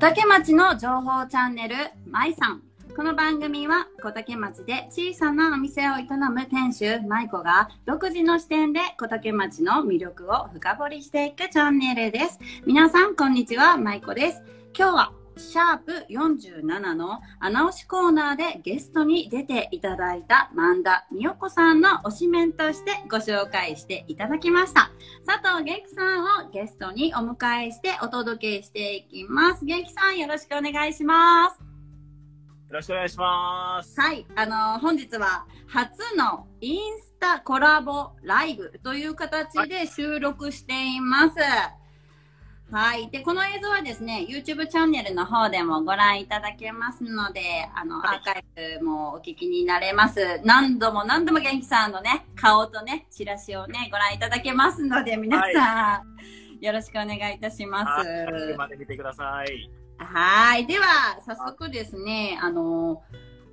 小竹町の情報チャンネル、まいさん。この番組は小竹町で小さなお店を営む店主、舞子が独自の視点で小竹町の魅力を深掘りしていくチャンネルです。皆さん、こんにちは、まいこです。今日はシャープ47の穴押しコーナーでゲストに出ていただいた萬田美代子さんの推しメンとしてご紹介していただきました。佐藤元気さんをゲストにお迎えしてお届けしていきます。元気さんよろしくお願いします。よろしくお願いします。はい、あの本日は初のインスタコラボライブという形で収録しています。はい。で、この映像はですね、YouTube チャンネルの方でもご覧いただけますので、あの、はいアーカイブもお聞きになれます。何度も何度も元気さんのね、顔とね、チラシをね、ご覧いただけますので、皆さん、よろしくお願いいたします。はいまで見てください。はい。では、早速ですね、あの、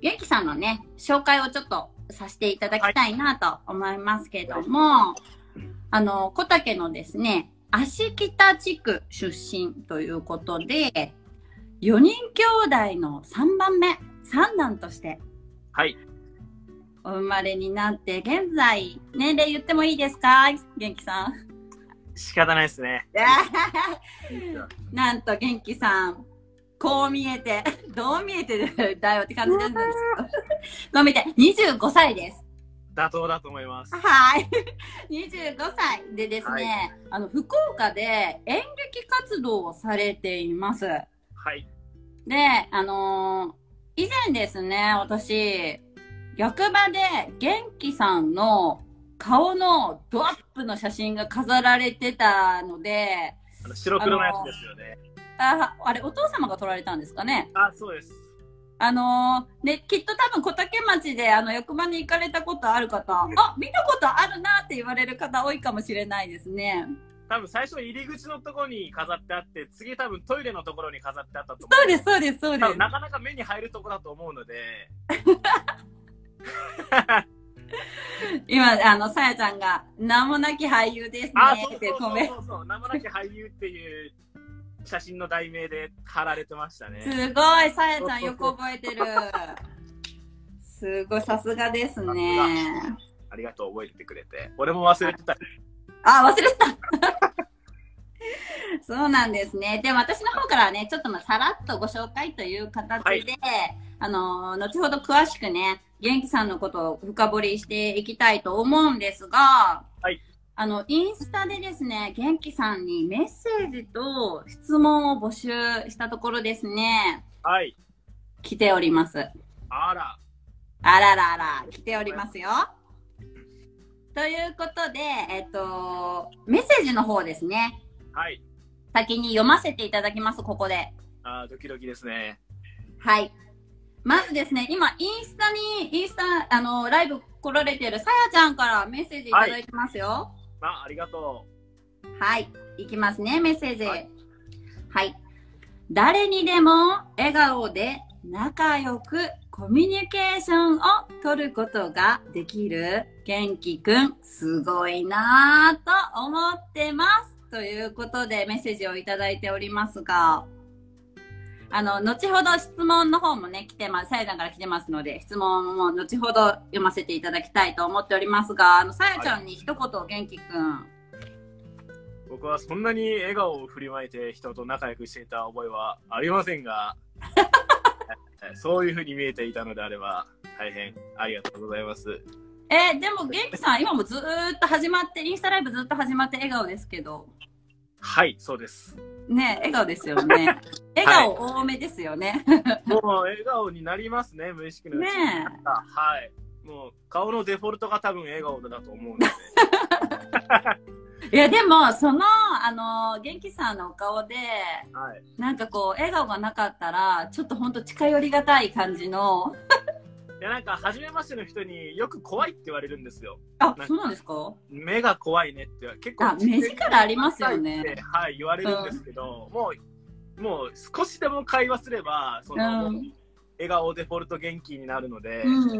元気さんのね、紹介をちょっとさせていただきたいなと思いますけども、あの、小竹のですね、足北地区出身ということで、4人兄弟の3番目、三男としてはい。お生まれになって、現在、年齢言ってもいいですか？元気さん。仕方ないですね。なんと元気さん、こう見えて、どう見えてるだよって感じなんですけど、こう見て、25歳です。妥当だと思います。はい。25歳でですね、あの、福岡で演劇活動をされています。はい。で、あのー以前ですね、私、役場で元気さんの顔のドアップの写真が飾られてたので、あの白黒のやつですよね。ああれ、お父様が撮られたんですかね？あ、そうです。あのーね、きっと多分小竹町であの役場に行かれたことある方、あ、見たことあるなって言われる方多いかもしれないですね。多分最初入り口のところに飾ってあって、次多分トイレのところに飾ってあったと思う。そうです、そうです、そうです。なかなか目に入るところだと思うので、今、あの、さやちゃんが、名もなき俳優ですねってそうコメンそうそう、名もなき俳優っていう写真の題名で貼られてましたね。すごい、さやちゃんよく覚えてる。すごい、さすがですね。ありがとう、覚えてくれて。俺も忘れてた。あ、忘れてた。そうなんですね。で、私の方からはね、ちょっとまあさらっとご紹介という形で、はいあの、後ほど詳しくね、元気さんのことを深掘りしていきたいと思うんですが、はいあの、インスタでですね、元気さんにメッセージと質問を募集したところですね、はい。来ております。あら。あららら、来ておりますよ。ということで、えっと、メッセージの方ですね。はい。先に読ませていただきます、ここで。あードキドキですね。はい。まずですね、今、インスタに、インスタ、あの、ライブ来られてるさやちゃんからメッセージいただいてますよ。あ、ありがとはい。い、きますね、メッセージ。ははいい。誰にでも笑顔で仲良くコミュニケーションを取ることができる元気くん、すごいなぁと思ってます。ということでメッセージをいただいておりますが、あの、後ほど質問の方もね、来てます。さやちゃんから来てますので、質問も後ほど読ませていただきたいと思っておりますが、あの、さやちゃんに一言、元気くん。う。僕はそんなに笑顔を振りまいて人と仲良くしていた覚えはありませんが、そういうふうに見えていたのであれば、大変ありがとうございます。えーでも元気さん、今もずーっと始まって、インスタライブずっと始まって笑顔ですけど、はい、そうです。ね、笑顔ですよね。笑顔多めですよね。もう笑顔になりますね、無意識のうちに。はい。もう顔のデフォルトが多分笑顔だと思うので。いや、でも、その、あの、元気さんのお顔で、はい。なんかこう、笑顔がなかったら、ちょっとほんと近寄りがたい感じの、で、なんか、初めましての人によく怖いって言われるんですよ。あ、そうなんですか？目が怖いねって、結構。あ目力ありますよねはい、言われるんですけど、もう、もう少しでも会話すれば、その、うん笑顔デフォルト元気になるので、うん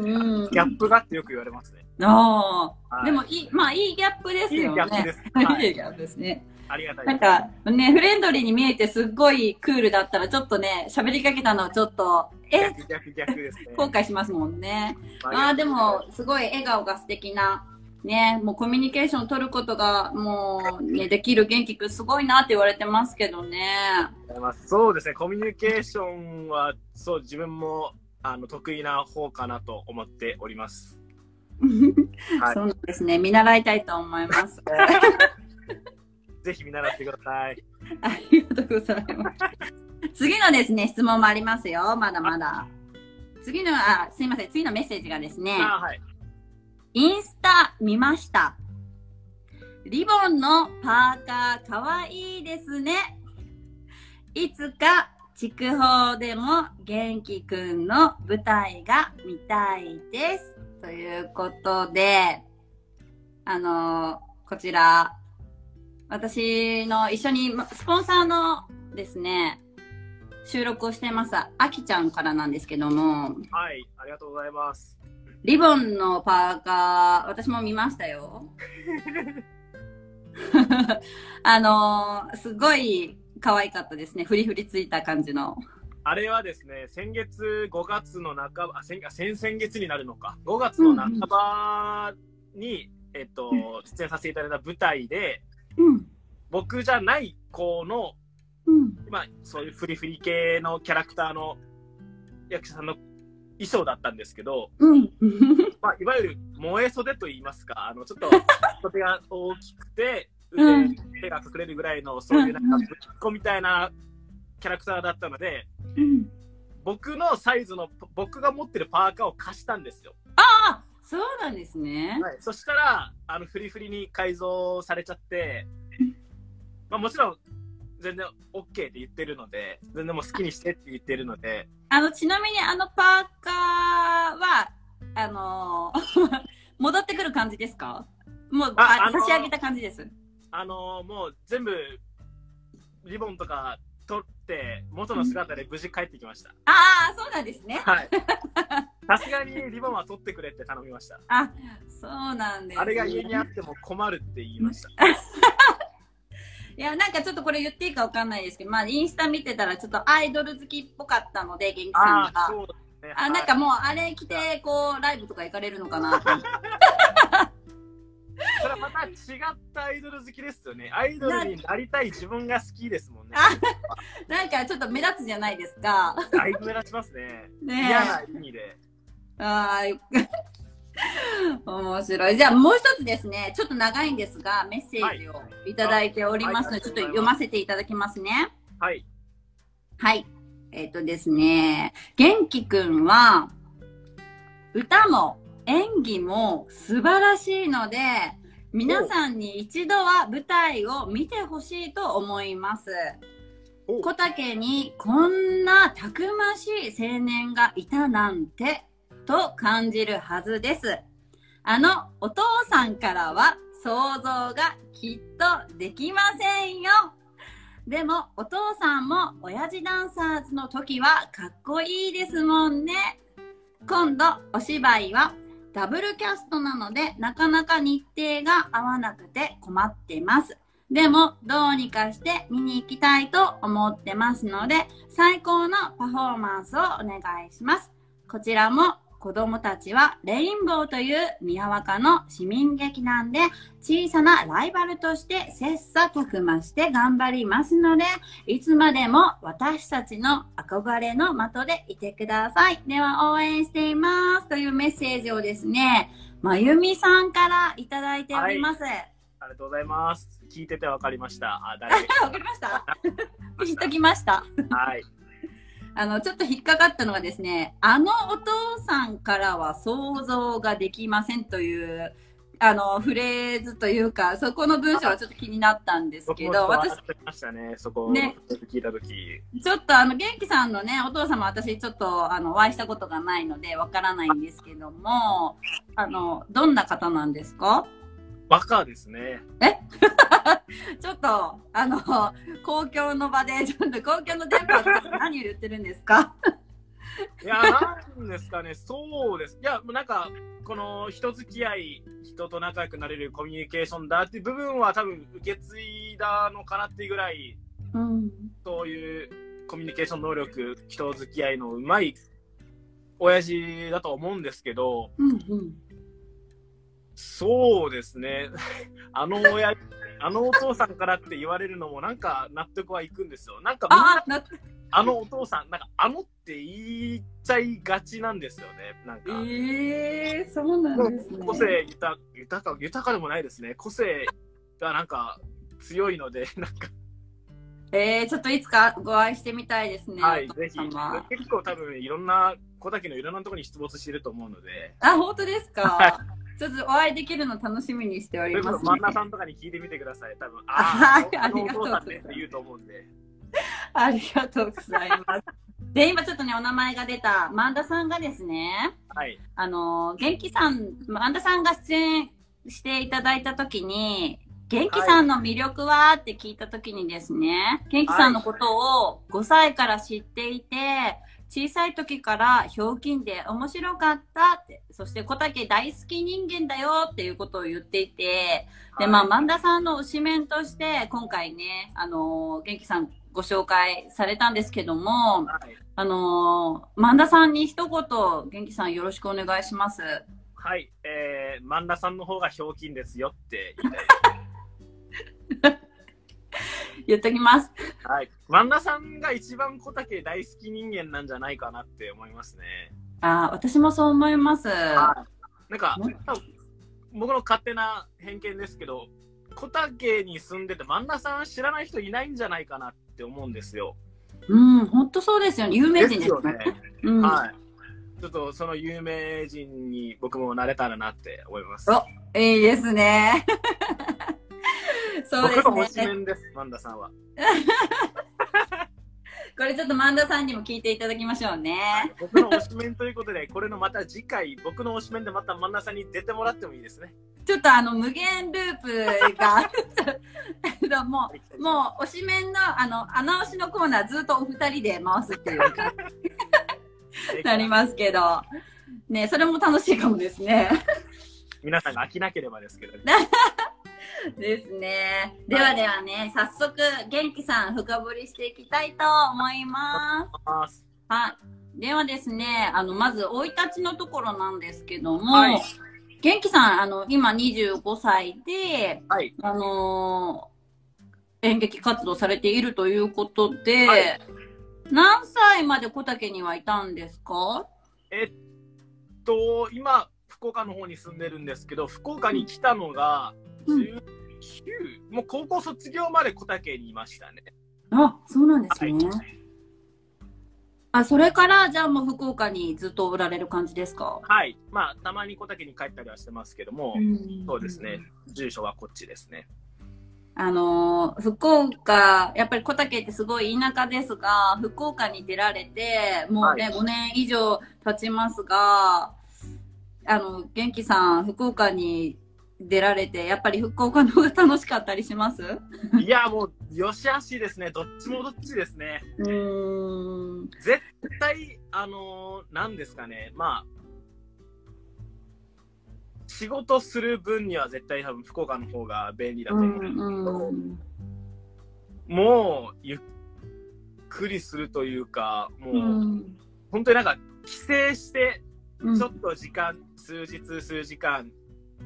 うん。ギャップがってよく言われますね。ああ、はいでもいい、まあいいギャップですよね。いいギャップです。はい いいギャップですね。ありがたいなん。か、ね、フレンドリーに見えてすっごいクールだったら、ちょっとね、喋りかけたのちょっと、え、逆逆逆ですね。後悔しますもんね。まああ、でも、すごい笑顔が素敵な、ね、もうコミュニケーションを取ることが、もう、ね、できる元気くんすごいなって言われてますけどね。まあ、そうですね、コミュニケーションは、そう、自分もあの得意な方かなと思っております。はいそうですね。見習いたいと思います。ぜひ見習ってください。ありがとうございます。次のですね、質問もありますよ。まだまだ。次の、あ、すいません。次のメッセージがですね、あはい。インスタ見ました。リボンのパーカーかわいいですね。いつか筑豊でも元気くんの舞台が見たいです。ということで、あのこちら、私の一緒に、まスポンサーのですね、収録をしてます、あきちゃんからなんですけども、はい、ありがとうございます。リボンのパーカー、私も見ましたよ。あのーすごい可愛かったですね。フリフリついた感じの。あれはですね、先月5月の半ば、あ先あ先々月になるのか、5月の半ばに、えっと、出演させていただいた舞台で、うん。僕じゃない子の、うん。まあ、そういうフリフリ系のキャラクターの役者さんの衣装だったんですけど、うん。まあ、いわゆる萌え袖と言いますか、あの、ちょっと 袖が大きくて、うん腕、手が隠れるぐらいの、そういうなんかぶっこみたいなキャラクターだったので、うん。僕のサイズの、僕が持ってるパーカーを貸したんですよ。あ、そうなんですね。はい。そしたら、あの、フリフリに改造されちゃって、まあもちろん、全然 OK って言ってるので、全然もう好きにしてって言ってるので、あの、ちなみにあのパーカーは、あのー 戻ってくる感じですか？もう、あああのー差し上げた感じです。あのーもう全部、リボンとか取って、元の姿で無事帰ってきました。ああ、そうなんですね。はい。さすがにリボンは取ってくれって頼みました。あ、そうなんです、ね。あれが家にあっても困るって言いました。いや、なんかちょっとこれ言っていいかわかんないですけど、まあ、インスタ見てたらちょっとアイドル好きっぽかったので、元気さんああ、が。そうですね。あ、なんかもうあれ着て、こう、ライブとか行かれるのかなと それはまた違ったアイドル好きですよね。アイドルになりたい自分が好きですもんね。あなんかちょっと目立つじゃないですか。だいぶ目立ちますね。ね嫌な意味で。あー面白い。じゃあもう一つですね、ちょっと長いんですが、メッセージをいただいておりますので、はいちょっと読ませていただきますね。はい。はい。えっ、とですね、元気くんは、歌も演技も素晴らしいので、皆さんに一度は舞台を見てほしいと思います。お小竹にこんなたくましい青年がいたなんて、と感じるはずです。あのお父さんからは想像がきっとできませんよ。でもお父さんも親父ダンサーズの時はかっこいいですもんね。今度お芝居はダブルキャストなのでなかなか日程が合わなくて困ってます。でもどうにかして見に行きたいと思ってますので最高のパフォーマンスをお願いします。こちらも子供たちはレインボーという宮若の市民劇団で小さなライバルとして切磋琢磨して頑張りますのでいつまでも私たちの憧れの的でいてください。では応援していますというメッセージをですね、まゆみさんからいただいております。ありがとうございます。聞いててわかりました。あ、誰 わかりました？ピンときました。はい。あの、ちょっと引っかかったのがですね、あのお父さんからは想像ができませんという、あの、フレーズというか、そこの文章はちょっと気になったんですけど、私、ね、そこ、ね聞いた。ちょっとあの、元気さんのね、お父様私ちょっと、あの、お会いしたことがないので、わからないんですけども、あの、どんな方なんですかバカですね。ちょっと、あの、公共の場で、ちょっと公共の電波で何を言ってるんですか？いや、なんですかね、そうです。いや、なんか、この人付き合い、人と仲良くなれるコミュニケーションだっていう部分は多分受け継いだのかなっていうぐらい、うん。そういうコミュニケーション能力、人付き合いのうまい親父だと思うんですけど、うんうん。そうですね。あの親、あのお父さんからって言われるのもなんか納得はいくんですよ。なんかみんなあ、のお父さん、なんかあのって言っちゃいがちなんですよね。なんか。ええそうなんですね。個性豊豊か、豊かでもないですね。個性がなんか強いので、なんか、えー、ちょっといつかご愛してみたいですね。はい、ぜひ様。結構多分いろんな、小竹のいろんなところに出没してると思うので、あ、本当ですはか。ちょっとお会いできるの楽しみにしております、ね。真ん中さんとかに聞いてみてください。多分、あはいあ、ありがとう父さんねって言うと思うんで。ありがとうございます。で、今ちょっとね、お名前が出た、万田さんがですね、はい。あの、元気さん、万田さんが出演していただいたときに、元気さんの魅力は？って聞いたときにですね、元気さんのことを5歳から知っていて、小さい時からひょうきんで面白かったって、そして小竹大好き人間だよっていうことを言っていて、で、まあ、万田さんの推しメンとして、今回ね、あの、元気さんご紹介されたんですけども、はい。あの、万田さんに一言、元気さんよろしくお願いします。はい。えー、万田さんの方がひょうきんですよって言いたい。言っときます。はい。万田さんが一番小竹大好き人間なんじゃないかなって思いますね。あー私もそう思います。はい。なんか僕の勝手な偏見ですけど、小竹に住んでて万田さん知らない人いないんじゃないかなって思うんですよ。うん、本当そうですよね。有名人ですよね。うん。はい。ちょっとその有名人に僕もなれたらなって思います。おいいですね。そうで僕の推しすね。メンです、万田さんは。これちょっと万田さんにも聞いていただきましょうね。僕の推しメンということで、これのまた次回、僕の推しメンでまた万田さんに出てもらってもいいですね。ちょっとあの、無限ループが、もう、もう、推しメンの、あの、穴押しのコーナーずっとお二人で回すっていう感なりますけど、ね、それも楽しいかもですね。皆さんが飽きなければですけどね。ですね。ではではね、早速、元気さん深掘りしていきたいと思います。はい。ではですね、あの、まず、生い立ちのところなんですけども、はい元気さん、あの、今25歳で、はい。あのー演劇活動されているということで、はい何歳まで小竹にはいたんですか？えっと、今、福岡の方に住んでるんですけど、福岡に来たのが、うん19、もう高校卒業まで小竹にいましたね。あ、そうなんですね。はいあ、それから、じゃあもう福岡にずっとおられる感じですか？はい。まあ、たまに小竹に帰ったりはしてますけども、んそうですね。。住所はこっちですね。あのー福岡、やっぱり小竹ってすごい田舎ですが、福岡に出られて、もうね、は5年以上経ちますが、あの、元気さん、福岡に出られて、やっぱり福岡の方が楽しかったりします？いや、もう、よしあしですね。どっちもどっちですね。うーん。絶対、あのー、なんですかね。まあ、仕事する分には絶対多分福岡の方が便利だとう思うんですけど、んうんもう、ゆっくりするというか、もう、うん本当になんか、帰省して、うんちょっと時間、数日、数時間、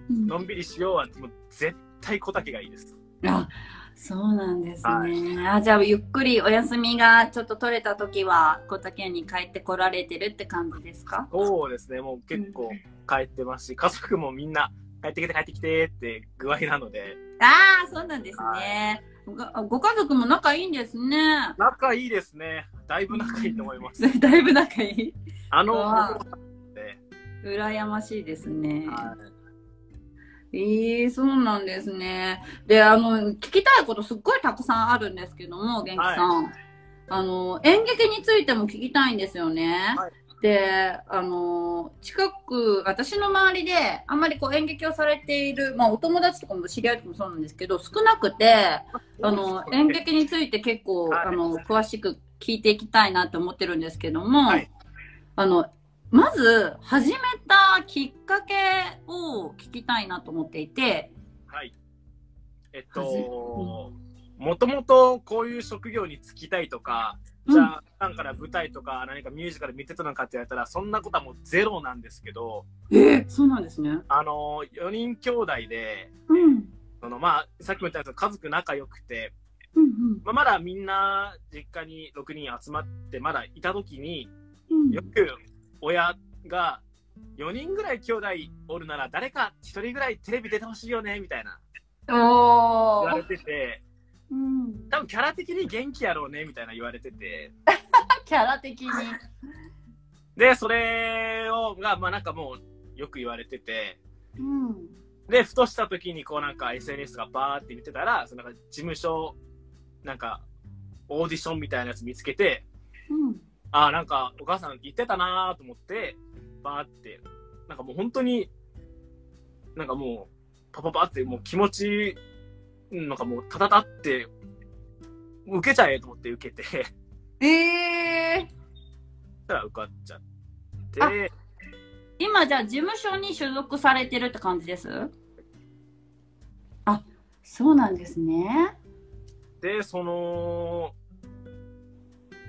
のんびりしようは、もう絶対小竹がいいです。あ、そうなんですはね。あ、じゃあゆっくりお休みがちょっと取れた時は、小竹に帰ってこられてるって感じですか？そうですね、もう結構帰ってますし、家族もみんな、帰ってきて帰ってきてって具合なので、ああ、そうなんですね。ごご家族も仲いいんですね。仲いいですね。だいぶ仲いいと思います。だいぶ仲いい。あの、羨ましいですね。はいええそうなんですね。で、あの、聞きたいことすっごいたくさんあるんですけども、元気さん。あの、演劇についても聞きたいんですよね。はいで、あの、近く、私の周りで、あんまりこう演劇をされている、まあお友達とかも知り合いとかもそうなんですけど、少なくて、あの、演劇について結構、はいあの、詳しく聞いていきたいなって思ってるんですけども、はいあの、まず始めたきっかけを聞きたいなと思っていて、はい。えっと、もともとこういう職業に就きたいとか、じゃあ、普段から舞台とか何かミュージカル見てたのかって言われたら、そんなことはもうゼロなんですけど、えー、そうなんですね。あの、4人兄弟で、うん。そのまあ、さっきも言ったように家族仲良くて、うんまあ、まだみんな実家に6人集まってまだいた時に、うん。よく親が4人ぐらい兄弟おるなら誰か1人ぐらいテレビ出てほしいよねみたいなお言われー。てて、うん。多分キャラ的に元気やろうねみたいな言われてて、キャラ的に。で、それを、が、まあなんかもうよく言われてて、うん。で、ふとした時にこうなんか SNS がバーって見てたら、そのなんか事務所、なんかオーディションみたいなやつ見つけて、うん。ああ、なんかお母さん言ってたなーと思って、バーって、なんかもう本当に、なんかもう、パパパってもう気持ち、うんなんかもうタタタって、受けちゃえと思って受けて、そしえー。たら受かっちゃって、あ今じゃあ事務所に所属されてるって感じです？あ、そうなんですね。で、その、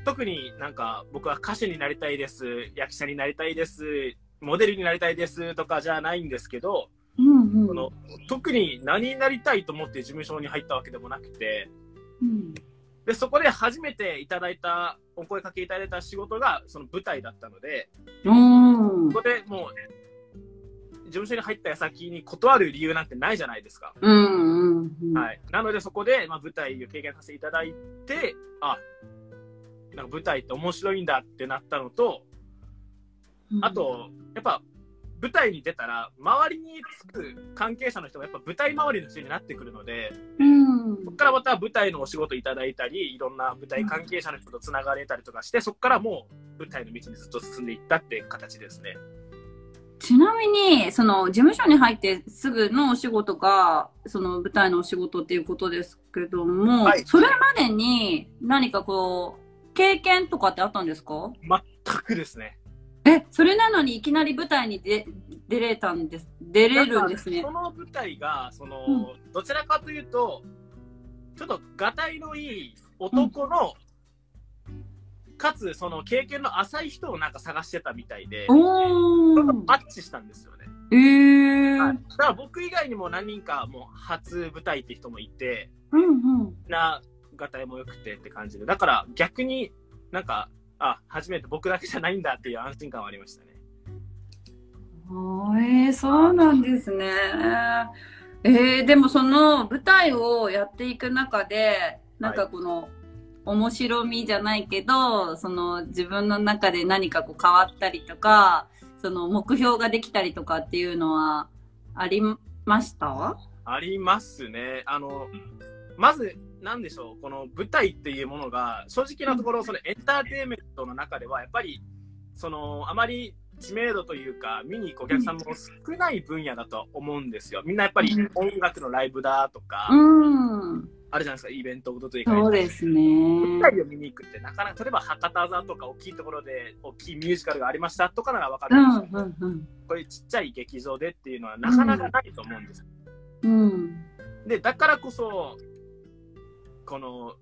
特になんか僕は歌手になりたいです、役者になりたいです、モデルになりたいですとかじゃないんですけど、うんうん。その特に何になりたいと思って事務所に入ったわけでもなくて、うん。で、そこで初めていただいた、お声かけいただいた仕事がその舞台だったので、うんそこでもう、事務所に入った矢先に断る理由なんてないじゃないですか。うんうんうん。はい。なのでそこで、まあ、舞台を経験させていただいて、あ、なんか舞台って面白いんだってなったのと、あと、やっぱ、舞台に出たら、周りにつく関係者の人がやっぱ舞台周りの人になってくるので、うん、そこからまた舞台のお仕事いただいたり、いろんな舞台関係者の人とつながれたりとかして、そこからもう舞台の道にずっと進んでいったっていう形ですね。ちなみに、その、事務所に入ってすぐのお仕事が、その舞台のお仕事っていうことですけども、はい。それまでに何かこう、経験とかってあったんですか？全くですね。え、それなのにいきなり舞台に出出れたんです、出れるんですねその舞台が、その、うどちらかというと、ちょっとがたいのいい男の、かつその経験の浅い人をなんか探してたみたいで、ちょおっとー。マッチしたんですよね。えー。はい、だから僕以外にも何人かもう初舞台って人もいて、うんうん。な、がたいも良くてって感じで、だから逆になんか、あ、初めて僕だけじゃないんだっていう安心感はありましたね。あーえー、そうなんですね。えー、でもその舞台をやっていく中で、なんかこの、面白みじゃないけど、その自分の中で何かこう変わったりとか、その目標ができたりとかっていうのはありました？ありますね。あの、まず、なんでしょう、この舞台っていうものが、正直なところ、そのエンターテインメントの中では、やっぱり、その、あまり知名度というか、見に行くお客さんも少ない分野だと思うんですよ。みんなやっぱりうん音楽のライブだとか、うん。あるじゃないですか、イベントごとというそうですね。舞台を見に行くってなかなか、例えば博多座とか大きいところで大きいミュージカルがありましたとかならわかうんるんですけど、うんうん。こういうちっちゃい劇場でっていうのはなかなかないと思うんです。うん。で、だからこそ、この、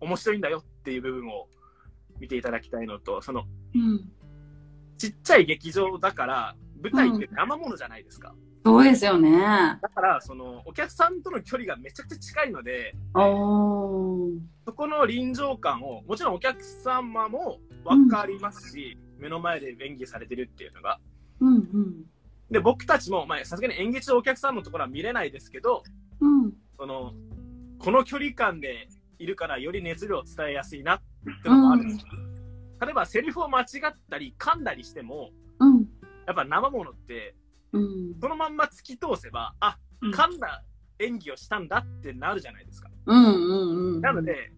面白いんだよっていう部分を見ていただきたいのと、その、うん。ちっちゃい劇場だから、舞台って生ものじゃないですか。そうですよね。だから、その、お客さんとの距離がめちゃくちゃ近いので。そこの臨場感を、もちろんお客様も分かりますし、目の前で演技されてるっていうのが。うんうん。で、僕たちも、まあ、さすがに演劇のお客さんのところは見れないですけど、うん。その、この距離感でいるからより熱量を伝えやすいなってのもあるし、例えばセリフを間違ったり噛んだりしても、うん。やっぱ生ものって、うん。そのまんま突き通せば、あ、うん噛んだ演技をしたんだってなるじゃないですか。うんうんうん。なので、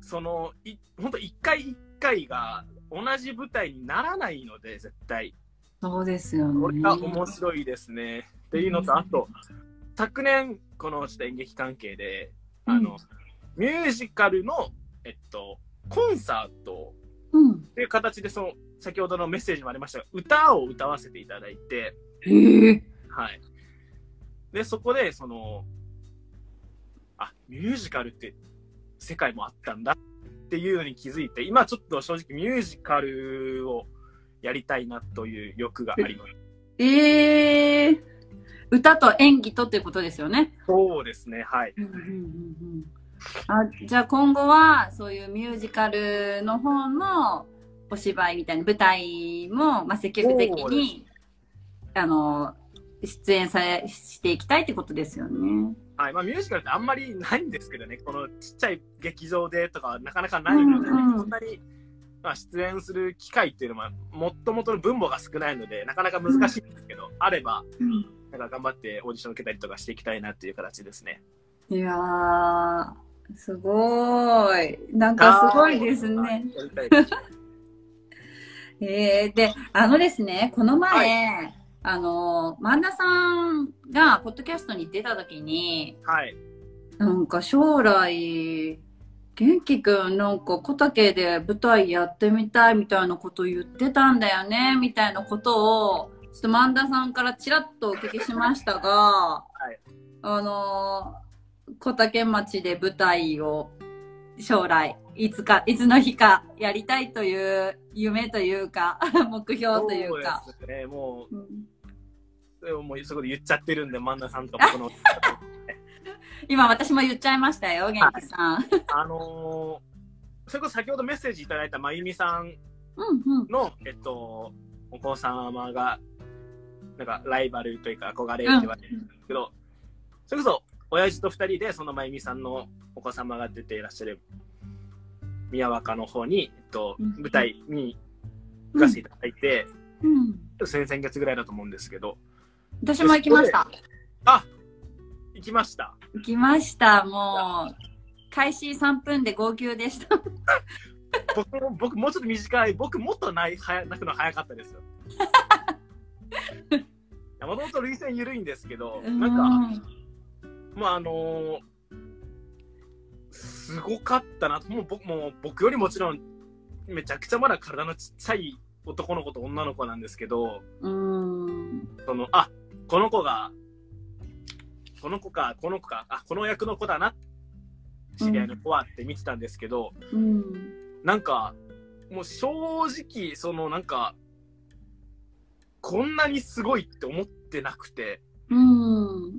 その、い、ほんと一回一回が同じ舞台にならないので、絶対。そうですよね。これが面白いですね。っていうのと、あと、昨年、このちょっと演劇関係で、あの、ミュージカルの、えっと、コンサートうん。っていう形で、その、先ほどのメッセージもありましたが、歌を歌わせていただいて。はい。で、そこで、その、あ、ミュージカルって世界もあったんだっていうのに気づいて、今ちょっと正直ミュージカルをやりたいなという欲があります。ええ。歌と演技とっていうことですよね。そうですね、はい。うんうんうんうんあじゃあ今後はそういうミュージカルの方のお芝居みたいな舞台も、まあ、積極的にあの出演されしていきたいってことですよね。はい。まあミュージカルってあんまりないんですけどね、このちっちゃい劇場でとかなかなかないので、うんうんそんなに、まあ、出演する機会っていうのは、もっともとの分母が少ないので、なかなか難しいんですけど、あれば、なんか頑張ってオーディション受けたりとかしていきたいなっていう形ですね。いやーすごいなんかすごいですね。えー、であのですねこの前、あの萬田さんがポッドキャストに出た時にはい。なんか将来、元気くんなんか小竹で舞台やってみたいみたいなこと言ってたんだよね、みたいなことを、ちょっと萬田さんからちらっとお聞きしましたが、いあのー、小竹町で舞台を将来、いつか、いつの日かやりたいという夢というか、目標というか。そうですね。もうんう、それをもうそこで言っちゃってるんで、万田さんともこの、今私も言っちゃいましたよ、元気さん。あのーそれこそ先ほどメッセージいただいたまゆみさんうんうん。の、えっと、お子様が、なんかライバルというか憧れって言われるんですけど、それこそ親父と二人でそのまゆみさんのお子様が出ていらっしゃる宮若の方に、えっと、うん舞台に行かせていただいて、うん。先々月ぐらいだと思うんですけど、私も行きました。あ行きました。行きました。もう、開始3分で号泣でした。僕も、僕もうちょっと短い、僕もっとない、はや泣くの早かったですよ。もともと涙腺緩いんですけど、なんか、もうあのーすごかったなもう僕もう僕よりもちろんめちゃくちゃまだ体のちっちゃい男の子と女の子なんですけどうん。うん。そのあこの子がこの子かこの子かあこの役の子だな知り合いの子はって見てたんですけど、うん。なんかもう正直そのなんかこんなにすごいって思ってなくてうん。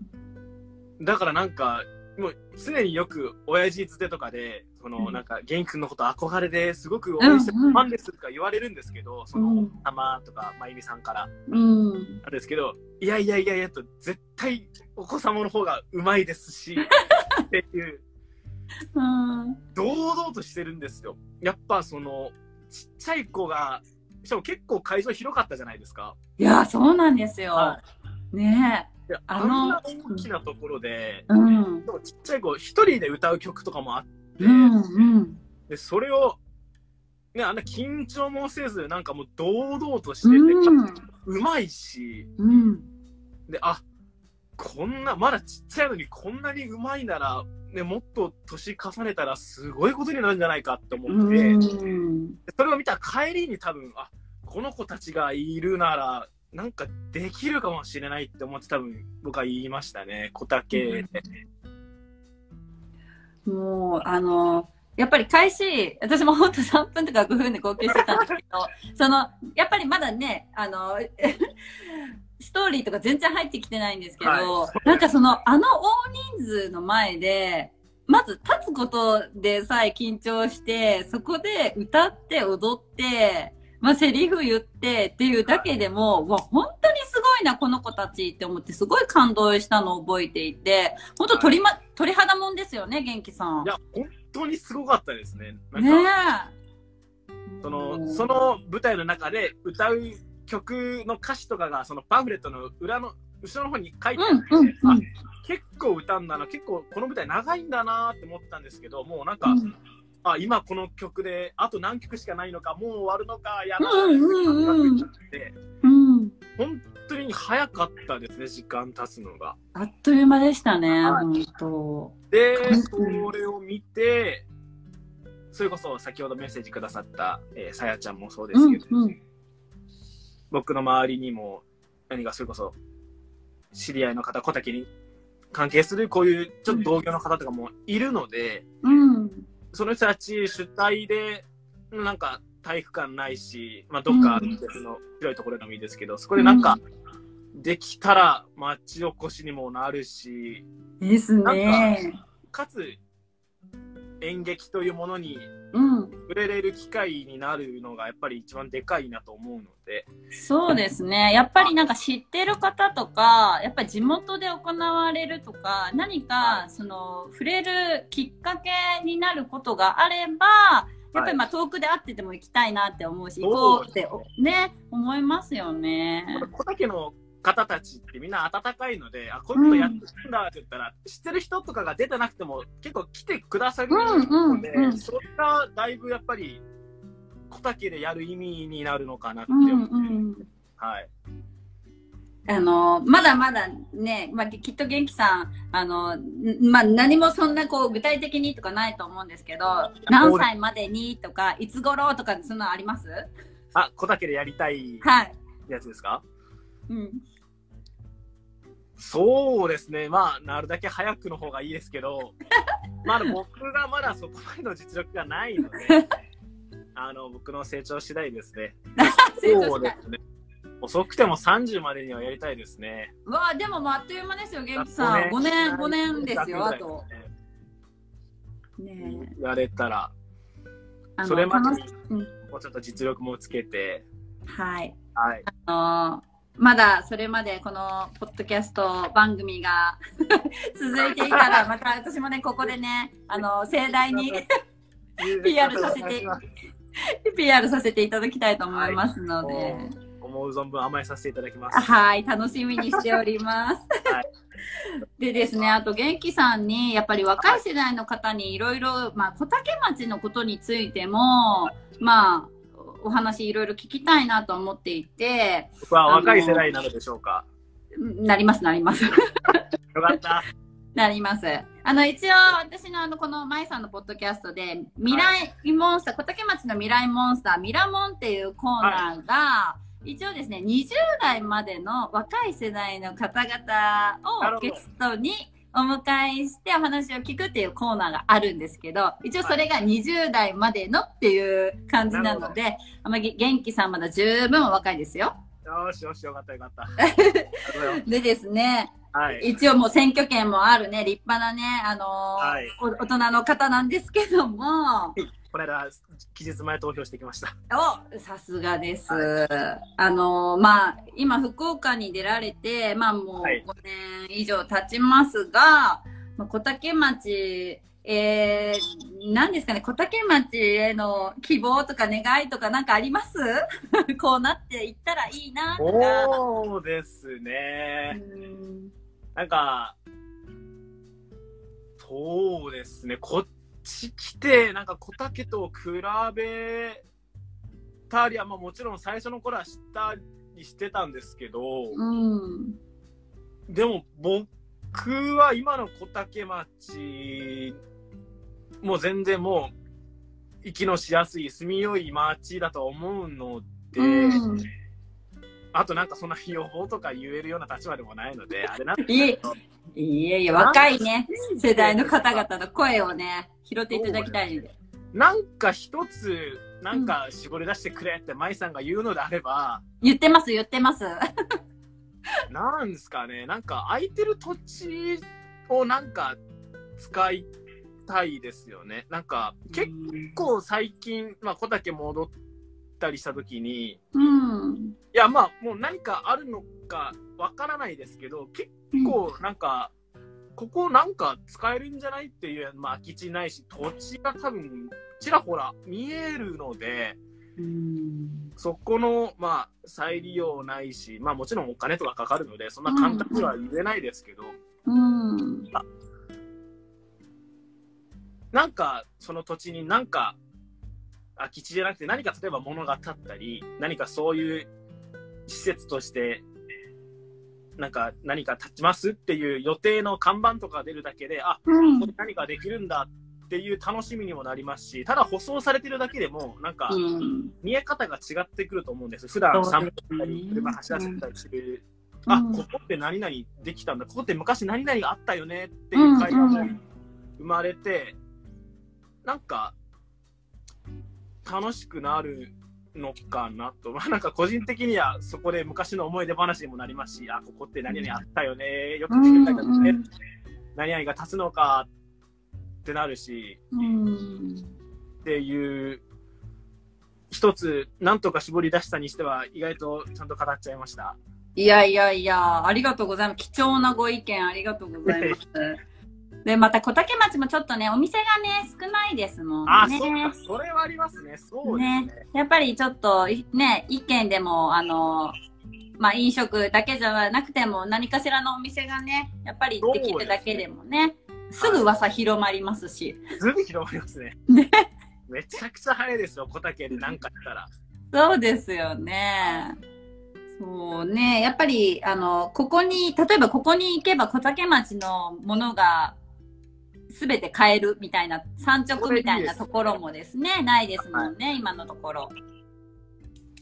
だからなんか、もう常によく親父づてとかで、そのうんなんか、元気君のこと憧れですごく応援してファンですとか言われるんですけど、その、様とか、まゆみさんからうん。なんですけど、いやいやいやいやと、絶対お子様の方がうまいですし、っていう、うん。堂々としてるんですよ。やっぱその、ちっちゃい子が、しかも結構会場広かったじゃないですか。いや、そうなんですよ。はねであんな大きなところで、え。うん。でもちっちゃい子一人で歌う曲とかもあって、うん。うん。で、それを、ね、あんな緊張もせず、なんかもう堂々としてて、うん。うまいし、うん。で、あ、こんな、まだちっちゃいのにこんなにうまいなら、ね、もっと年重ねたらすごいことになるんじゃないかって思って、うん。でそれを見た帰りに多分、あ、この子たちがいるなら、なんかできるかもしれないって思って多分僕は言いましたね、小竹で。もう、あの、やっぱり開始、私も本当3分とか5分で号泣してたんですけど、その、やっぱりまだね、あの、ストーリーとか全然入ってきてないんですけど、はなんかその、あの大人数の前で、まず立つことでさえ緊張して、そこで歌って踊って、まあ、セリフ言ってっていうだけでも、わ、本当にすごいな、この子たちって思って、すごい感動したのを覚えていて、本当鳥ま、鳥肌もんですよね、元気さん。いや、本当にすごかったですね。ね。その、うんその舞台の中で歌う曲の歌詞とかが、そのパンフレットの裏の、後ろの方に書いてあって、うんうん結構歌うんだな、結構この舞台長いんだなって思ったんですけど、もうなんか、うんあ、今この曲で、あと何曲しかないのか、もう終わるのか、やだうんうんうんって、うん。本当に早かったですね、時間経つのが。あっという間でしたね、はい本当。で、うんそれを見て、それこそ先ほどメッセージくださった、えーさやちゃんもそうでうんすけど、うん僕の周りにも、何かそれこそ、知り合いの方、小竹に関係するこういうちょっと同業の方とかもいるので、うん。その人たち主体で、なんか体育館ないし、まあ、どっかうん別の広いところでもいいですけど、そこでなんか、できたら町おこしにもなるし、ですね。かつ演劇というものにうん。触れれる機会になるのがやっぱり一番でかいなと思うので、そうですね。やっぱりなんか知ってる方とか、やっぱり地元で行われるとか、何かその触れるきっかけになることがあれば、やっぱりまあ遠くで会ってても行きたいなって思うし、行こうってね、思いますよね。小竹の方たちってみんな温かいので、あ、こういうことやってるんだって言ったら、知ってる人とかが出てなくても結構来てくださるので、うんうんうんそれがだいぶやっぱり小竹でやる意味になるのかなってう思う、んうん。はい。あの、まだまだね、まあ、きっと元気さん、あの、んまあ、何もそんなこう具体的にとかないと思うんですけど、何歳までにとか、いつ頃とか、そんなのあります？あ、小竹でやりたいはい。やつですか？うん。そうですね。まあ、なるだけ早くの方がいいですけど、まだ僕がまだそこまでの実力がないので、あの、僕の成長次第ですね。そうですね。遅くても30までにはやりたいですね。うわあ、でもあっという間ですよ、元気さん。5年、5年ですよ、あと。。ねえ。やれたら、それまでにもうちょっと実力もつけて、はい。はい。あのまだそれまでこのポッドキャスト番組が 続いていたら、また私もね、ここでね、あの、盛大に PR させて PR させていただきたいと思いますので、はい思う存分甘えさせていただきます。はい、楽しみにしております。はいでですね、あと元気さんに、やっぱり若い世代の方にいろいろ、まあ、小竹町のことについても、まあ、お話いろいろ聞きたいなと思っていて、僕は若い世代なのでしょうか。なります、なります。よかった。なります。あの、一応、私のあの、この、舞さんのポッドキャストで、未来モンスター、小竹町の未来モンスター、ミラモンっていうコーナーが、一応ですね、20代までの若い世代の方々をゲストにお迎えしてお話を聞くっていうコーナーがあるんですけど、一応それが20代までのっていう感じなので、あまり元気さんまだ十分お若いですよ。よしよし、よかったよかった。でですね、はい。一応もう選挙権もあるね、立派なね、あのーはいお大人の方なんですけども、この間、期日前投票してきました。お、さすがです。あのーまあ、今福岡に出られて、まあもうはい5年以上経ちますが、まあ、小竹町、えー、何ですかね、小竹町への希望とか願いとかなんかあります？こうなっていったらいいなとか。そうですね。うんなんか、そうですね。こっち来て、なんか小竹と比べたりは、まあもちろん最初の頃は知ったりしてたんですけど、うん。でも僕は今の小竹町、もう全然もう、息のしやすい、住みよい町だと思うので、うんあとなんかそんな予報とか言えるような立場でもないので、あれなんいいえいえ、若いね、世代の方々の声をね、拾っていただきたいので。なんか一つ、なんか絞り出してくれって舞さんが言うのであれば、言ってます、言ってます。なんですかね、なんか空いてる土地をなんか使いたいですよね。なんか結構最近、まあ小竹戻ったりした時に、うん。いやまあもう何かあるのかわからないですけど、結構なんか、ここなんか使えるんじゃないっていう、まあ空き地ないし、土地が多分ちらほら見えるので、うん。そこの、まあ、再利用ないし、まあもちろんお金とかかかるので、そんな簡単には言えないですけど、うん。なんかその土地になんか空き地じゃなくて何か例えば物が建ったり、何かそういう施設として、なんか何か建ちますっていう予定の看板とか出るだけで、あ、うんここで何かできるんだっっていう楽しみにもなりますし、ただ舗装されてるだけでも、なんか、うん。見え方が違ってくると思うんです。普段散歩したり、車走らせたりする。あ、うんここって何々できたんだ。ここって昔何々があったよねっていう会話もうん生まれて、なんか、楽しくなるのかなと。まあなんか個人的にはそこで昔の思い出話にもなりますし、あ、ここって何々あったよね。よく聞いたけどね。うん何々が立つのかってなるし、うん。っていう、一つ、なんとか絞り出したにしては、意外とちゃんと語っちゃいました。いやいやいや、ありがとうございます。貴重なご意見ありがとうございます。で、また小竹町もちょっとね、お店がね、少ないですもんね。あ、そうか、それはありますね。そうですね。ね、やっぱりちょっといね、一軒でも、あの、まあ飲食だけじゃなくても何かしらのお店がね、やっぱりできるだけでもね、すぐ噂広まりますし。すぐ広まりますね。ねめちゃくちゃ早いですよ、小竹で何かしたら。そうですよね。そうね、やっぱり、あの、ここに、例えばここに行けば小竹町のものがすべて買えるみたいな、産直みたいなところもですね、ないですもんね、今のところ。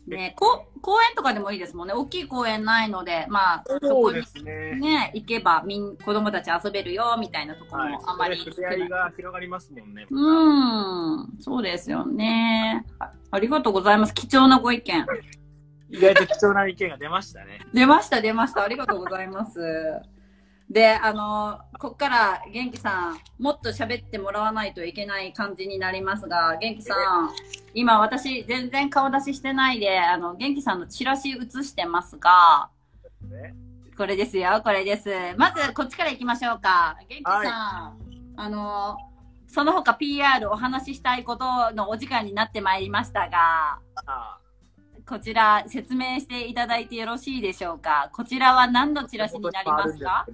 ね、こ公園とかでもいいですもんね。大きい公園ないので、まあ、そこにね。ね、行けばみん、子供たち遊べるよ、みたいなところはいもあまりそれで触れ合いが広がりますもんね。うん、そうですよね。あありがとうございます。貴重なご意見。意外と貴重な意見が出ましたね。出ました、出ました。ありがとうございます。で、あの、こっから元気さん、もっと喋ってもらわないといけない感じになりますが、元気さん、今私全然顔出ししてないで、あの、元気さんのチラシ写してますが、ねこれですよ、これです。まず、こっちから行きましょうか。元気さん、あの、その他 PR お話ししたいことのお時間になってまいりましたが、あこちら説明していただいてよろしいでしょうか？こちらは何のチラシになりますか？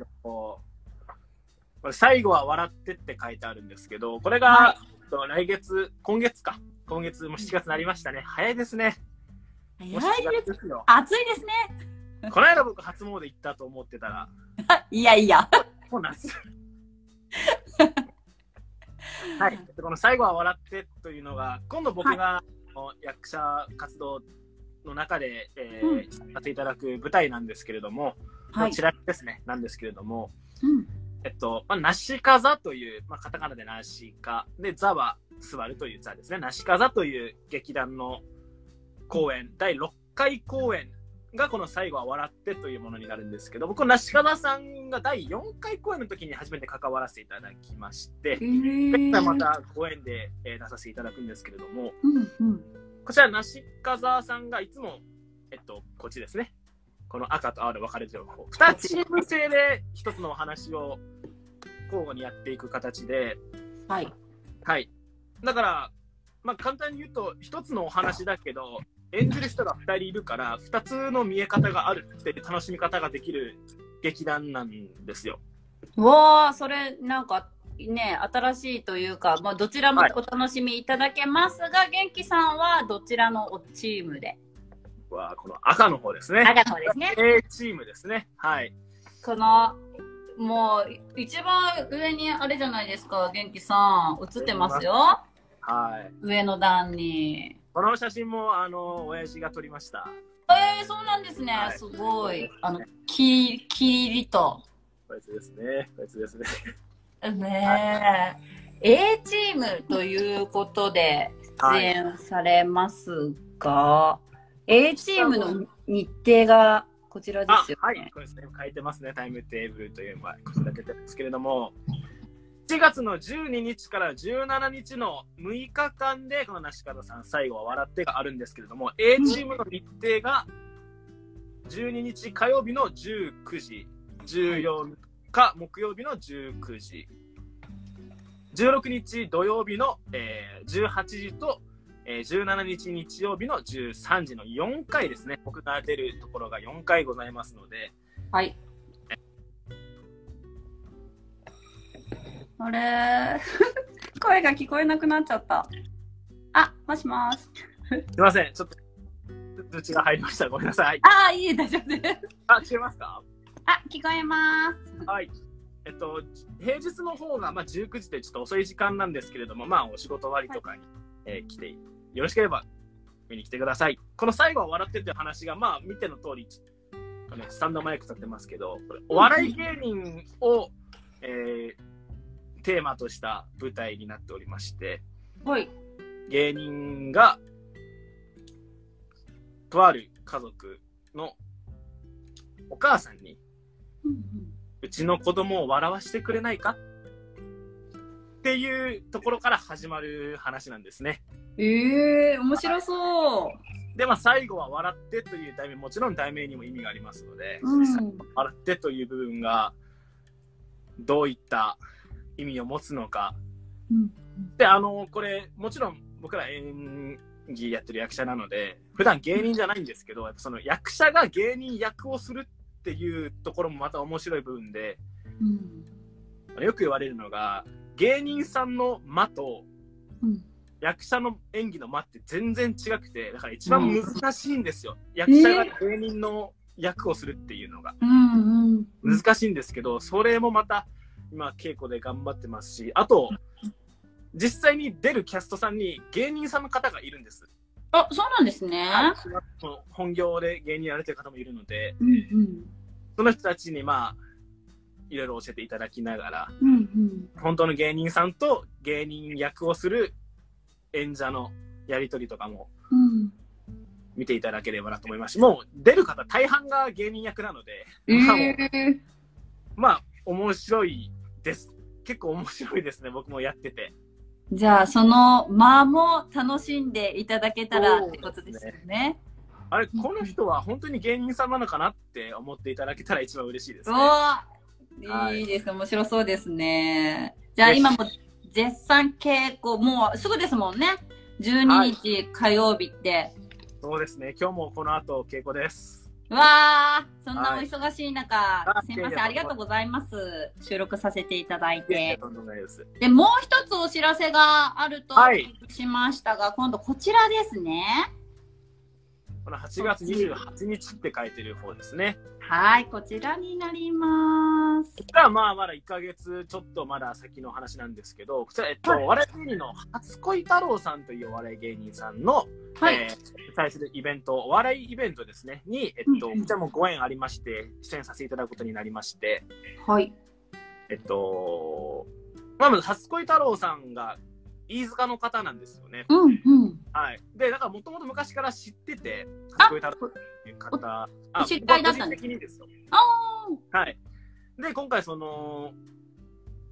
最後は笑ってって書いてあるんですけど、これが、はいえっと来月、今月か。今月も7月になりましたね。早いですね。早い7です。月ですよ。暑いですね。この間僕初詣行ったと思ってたら、いやいや。もう夏。はい。でこの最後は笑ってというのが、今度僕が、あの役者活動の中で、えーうんやっていただく舞台なんですけれども、はい。チラシですね、なんですけれども、うんえっと、まあ、なしかざという、まあ、カタカナでなしか、で、座は座るという座ですね。なしかざという劇団の公演、第6回公演がこの最後は笑ってというものになるんですけど、僕、なしかざさんが第4回公演の時に初めて関わらせていただきまして、へーでまた公演で、えー出させていただくんですけれども、うんうん。こちら、なしかざさんがいつも、えっと、こっちですね。この赤と青で分かれてる方。2チーム制で1つのお話を交互にやっていく形で、はい。はい。だから、まあ簡単に言うと、1つのお話だけど、演じる人が2人いるから、2つの見え方があるっていう楽しみ方ができる劇団なんですよ。わあ、それなんかね、新しいというか、まあどちらもはいお楽しみいただけますが、元気さんはどちらのチームで？はこの赤の方ですね。赤の方ですね。A チームですね。はい。この、もう、一番上にあれじゃないですか、元気さん。映ってますよ。はい。上の段に。この写真も、あの、親父が撮りました。えー、そうなんですね。はいすごい。あの、き、きりと。こいつですね。こいつですね。ねえ。A チームということで出演されますが、A チームの日程がこちらであすよ、ね。はい、これですね。書いてますね。タイムテーブルというのは、こちら出てるんですけれども、7月の12日から17日の6日間で、この梨方さん、最後は笑ってがあるんですけれども、A チームの日程が、12日火曜日の19時、14日木曜日の19時、16日土曜日の、えー18時と、えー17日日曜日の13時の4回ですね。僕が出るところが4回ございますので、はい。あれ 声が聞こえなくなっちゃった。あ、もしもし。すいません、ちょっと、通知が入りました。ごめんなさい。あ、いいえ、大丈夫です。あ、聞けますか？あ、聞こえます。はい。えっと、平日の方が、まあ、19時でちょっと遅い時間なんですけれども、まあ、お仕事終わりとかに、えー来て、よろしければ見に来てください。この最後は笑ってっていう話が、まあ、見ての通り、ねスタンドマイク立ってますけど、お笑い芸人を、えーテーマとした舞台になっておりまして、はい。芸人が、とある家族のお母さんに、うちの子供を笑わしてくれないか？っていうところから始まる話なんですね。ええ面白そう。で、まあ最後は笑ってという題名、もちろん題名にも意味がありますので、うん笑ってという部分がどういった意味を持つのか。うんで、あの、これ、もちろん僕ら演技やってる役者なので、普段芸人じゃないんですけど、やっぱその役者が芸人役をするっていうところもまた面白い部分で、うんよく言われるのが、芸人さんの間とうん役者の演技の間って全然違くて、だから一番難しいんですよ。役者が芸人の役をするっていうのが。うんうん難しいんですけど、それもまた今稽古で頑張ってますし、あと、実際に出るキャストさんに芸人さんの方がいるんです。あ、そうなんですね。その本業で芸人やられてる方もいるので、うんうんその人たちにまあ、いろいろ教えていただきながら、うんうん本当の芸人さんと芸人役をする演者のやりとりとかもうん見ていただければなと思いますし、もう出る方大半が芸人役なので、えまあもうえまあ面白いです。結構面白いですね、僕もやってて。じゃあ、その間も楽しんでいただけたらってことですよね。あれ、この人は本当に芸人さんなのかなって思っていただけたら一番嬉しいですおね。いいいです。面白そうですね。じゃあ、今も絶賛稽古、もうすぐですもんね。12日火曜日って。そうですね、今日もこの後稽古です。わー、そんなおはい忙しい中、あすいません、ありがとうございます。収録させていただいて。でもう一つお知らせがあるとはいしましたが、今度こちらですね。この8月28日って書いてる方ですね。はい、こちらになります。こちらはまあまだ1ヶ月ちょっとまだ先の話なんですけど、こちら、えっと、はいお笑い芸人の初恋太郎さんというお笑い芸人さんの、はい。えー主催するイベント、お笑いイベントですね、に、えっと、こちらもご縁ありまして、出演させていただくことになりまして、はい。えっと、まあ、まず初恋太郎さんが飯塚の方なんですよね。うん、うん。はい。で、だからもともと昔から知ってて、あ初恋太郎っていう方、お知り合いだったんですよ。あはい。で、今回その、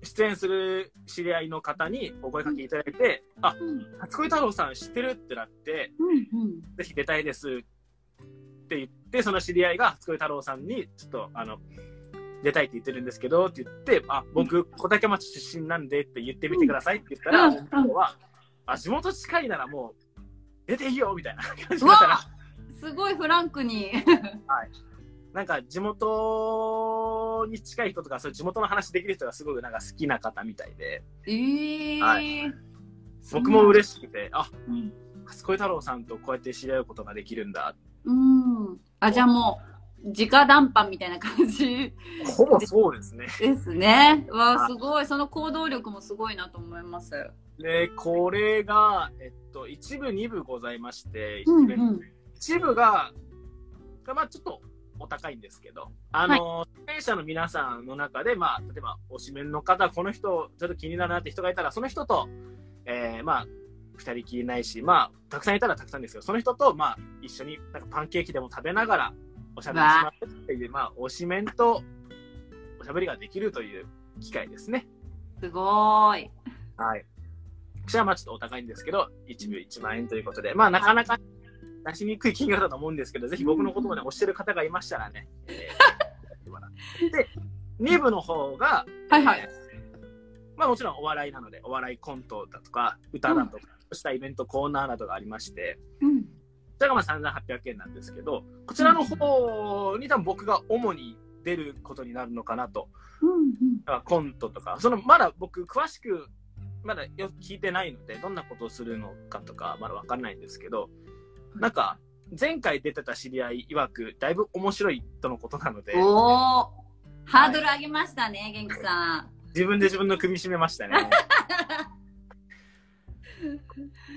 出演する知り合いの方にお声かけいただいて、あ、ーうん、初恋太郎さん知ってるってなって、うん、うん。ぜひ出たいですって言って、その知り合いが初恋太郎さんに、ちょっと、あの、出たいって言ってるんですけど、って言って、あ、僕、小竹町出身なんでって言ってみてくださいって言ったら、は、あ、地元近いならもう、出ていいよみたいな感じうだからわ、すごいフランクに。なんか地元に近い人とか、そういう地元の話できる人がすごいなんか好きな方みたいで、ええはー。僕も嬉しくて、あ、うん初恋太郎さんとこうやって知り合うことができるんだ。うん。あ、じゃあもう、直談判みたいな感じほぼそうですね。ですね。わあ、あすごい。その行動力もすごいなと思います。で、これが、えっと、一部、二部ございまして、うんうん。一部が、まあちょっとお高いんですけど、あの、出演者の皆さんの中で、まあ、例えば、推しメンの方、この人、ちょっと気になるなって人がいたら、その人と、えー、まあ、二人きりないし、まあ、たくさんいたらたくさんですけど、その人と、まあ、一緒になんかパンケーキでも食べながら、おしゃべりしますっていう、まあ、推しメンとおしゃべりができるという機会ですね。すごーい。はい。こちらはまあちょっとお高いんですけど、1部1万円ということで、まあなかなか出しにくい金額だと思うんですけど、ぜひ僕のことをね、推してる方がいましたらね。えーで、2部の方が、はいはい。えーまあもちろんお笑いなので、お笑いコントだとか、歌だとか、そうしたイベントコーナーなどがありまして、うん。こちらがまあ3800円なんですけど、こちらの方に多分僕が主に出ることになるのかなと。うんあコントとか、そのまだ僕詳しくまだよ聞いてないので、どんなことをするのかとかまだわかんないんですけど、なんか前回出てた知り合い曰くだいぶ面白いとのことなのでうん。、おー。ハードル上げましたね、元気さん。自分で自分の首絞めましたね。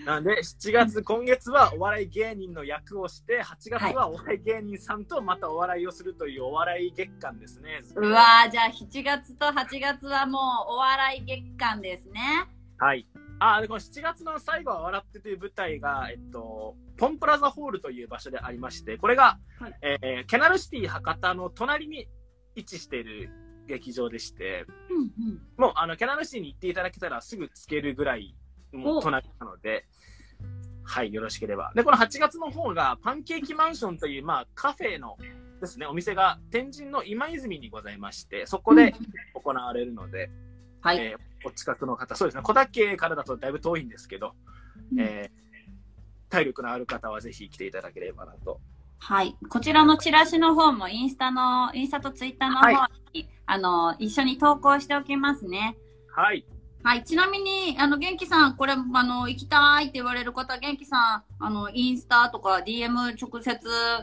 なんで、7月、今月はお笑い芸人の役をして、8月はお笑い芸人さんとまたお笑いをするというお笑い月間ですね。うわー、じゃあ7月と8月はもうお笑い月間ですね。はい。あ、で、この7月の最後は笑ってという舞台が、えっと、ポンプラザホールという場所でありまして、これが、はいえーキャナルシティ博多の隣に位置している劇場でして、うんうん。もう、あの、キャナルシティに行っていただけたらすぐつけるぐらい、もおう隣なので、はい、よろしければ。で、この8月の方が、パンケーキマンションという、まあ、カフェのですね、お店が天神の今泉にございまして、そこで行われるので、はい。えーお近くの方、そうですね、小竹からだとだいぶ遠いんですけど、うんえー体力のある方はぜひ来ていただければなと。はい。こちらのチラシの方もインスタの、インスタとツイッターの方に、はあの、一緒に投稿しておきますね。はい。はい。ちなみに、あの、元気さん、これ、あの、行きたいって言われる方、元気さん、あの、インスタとか DM 直接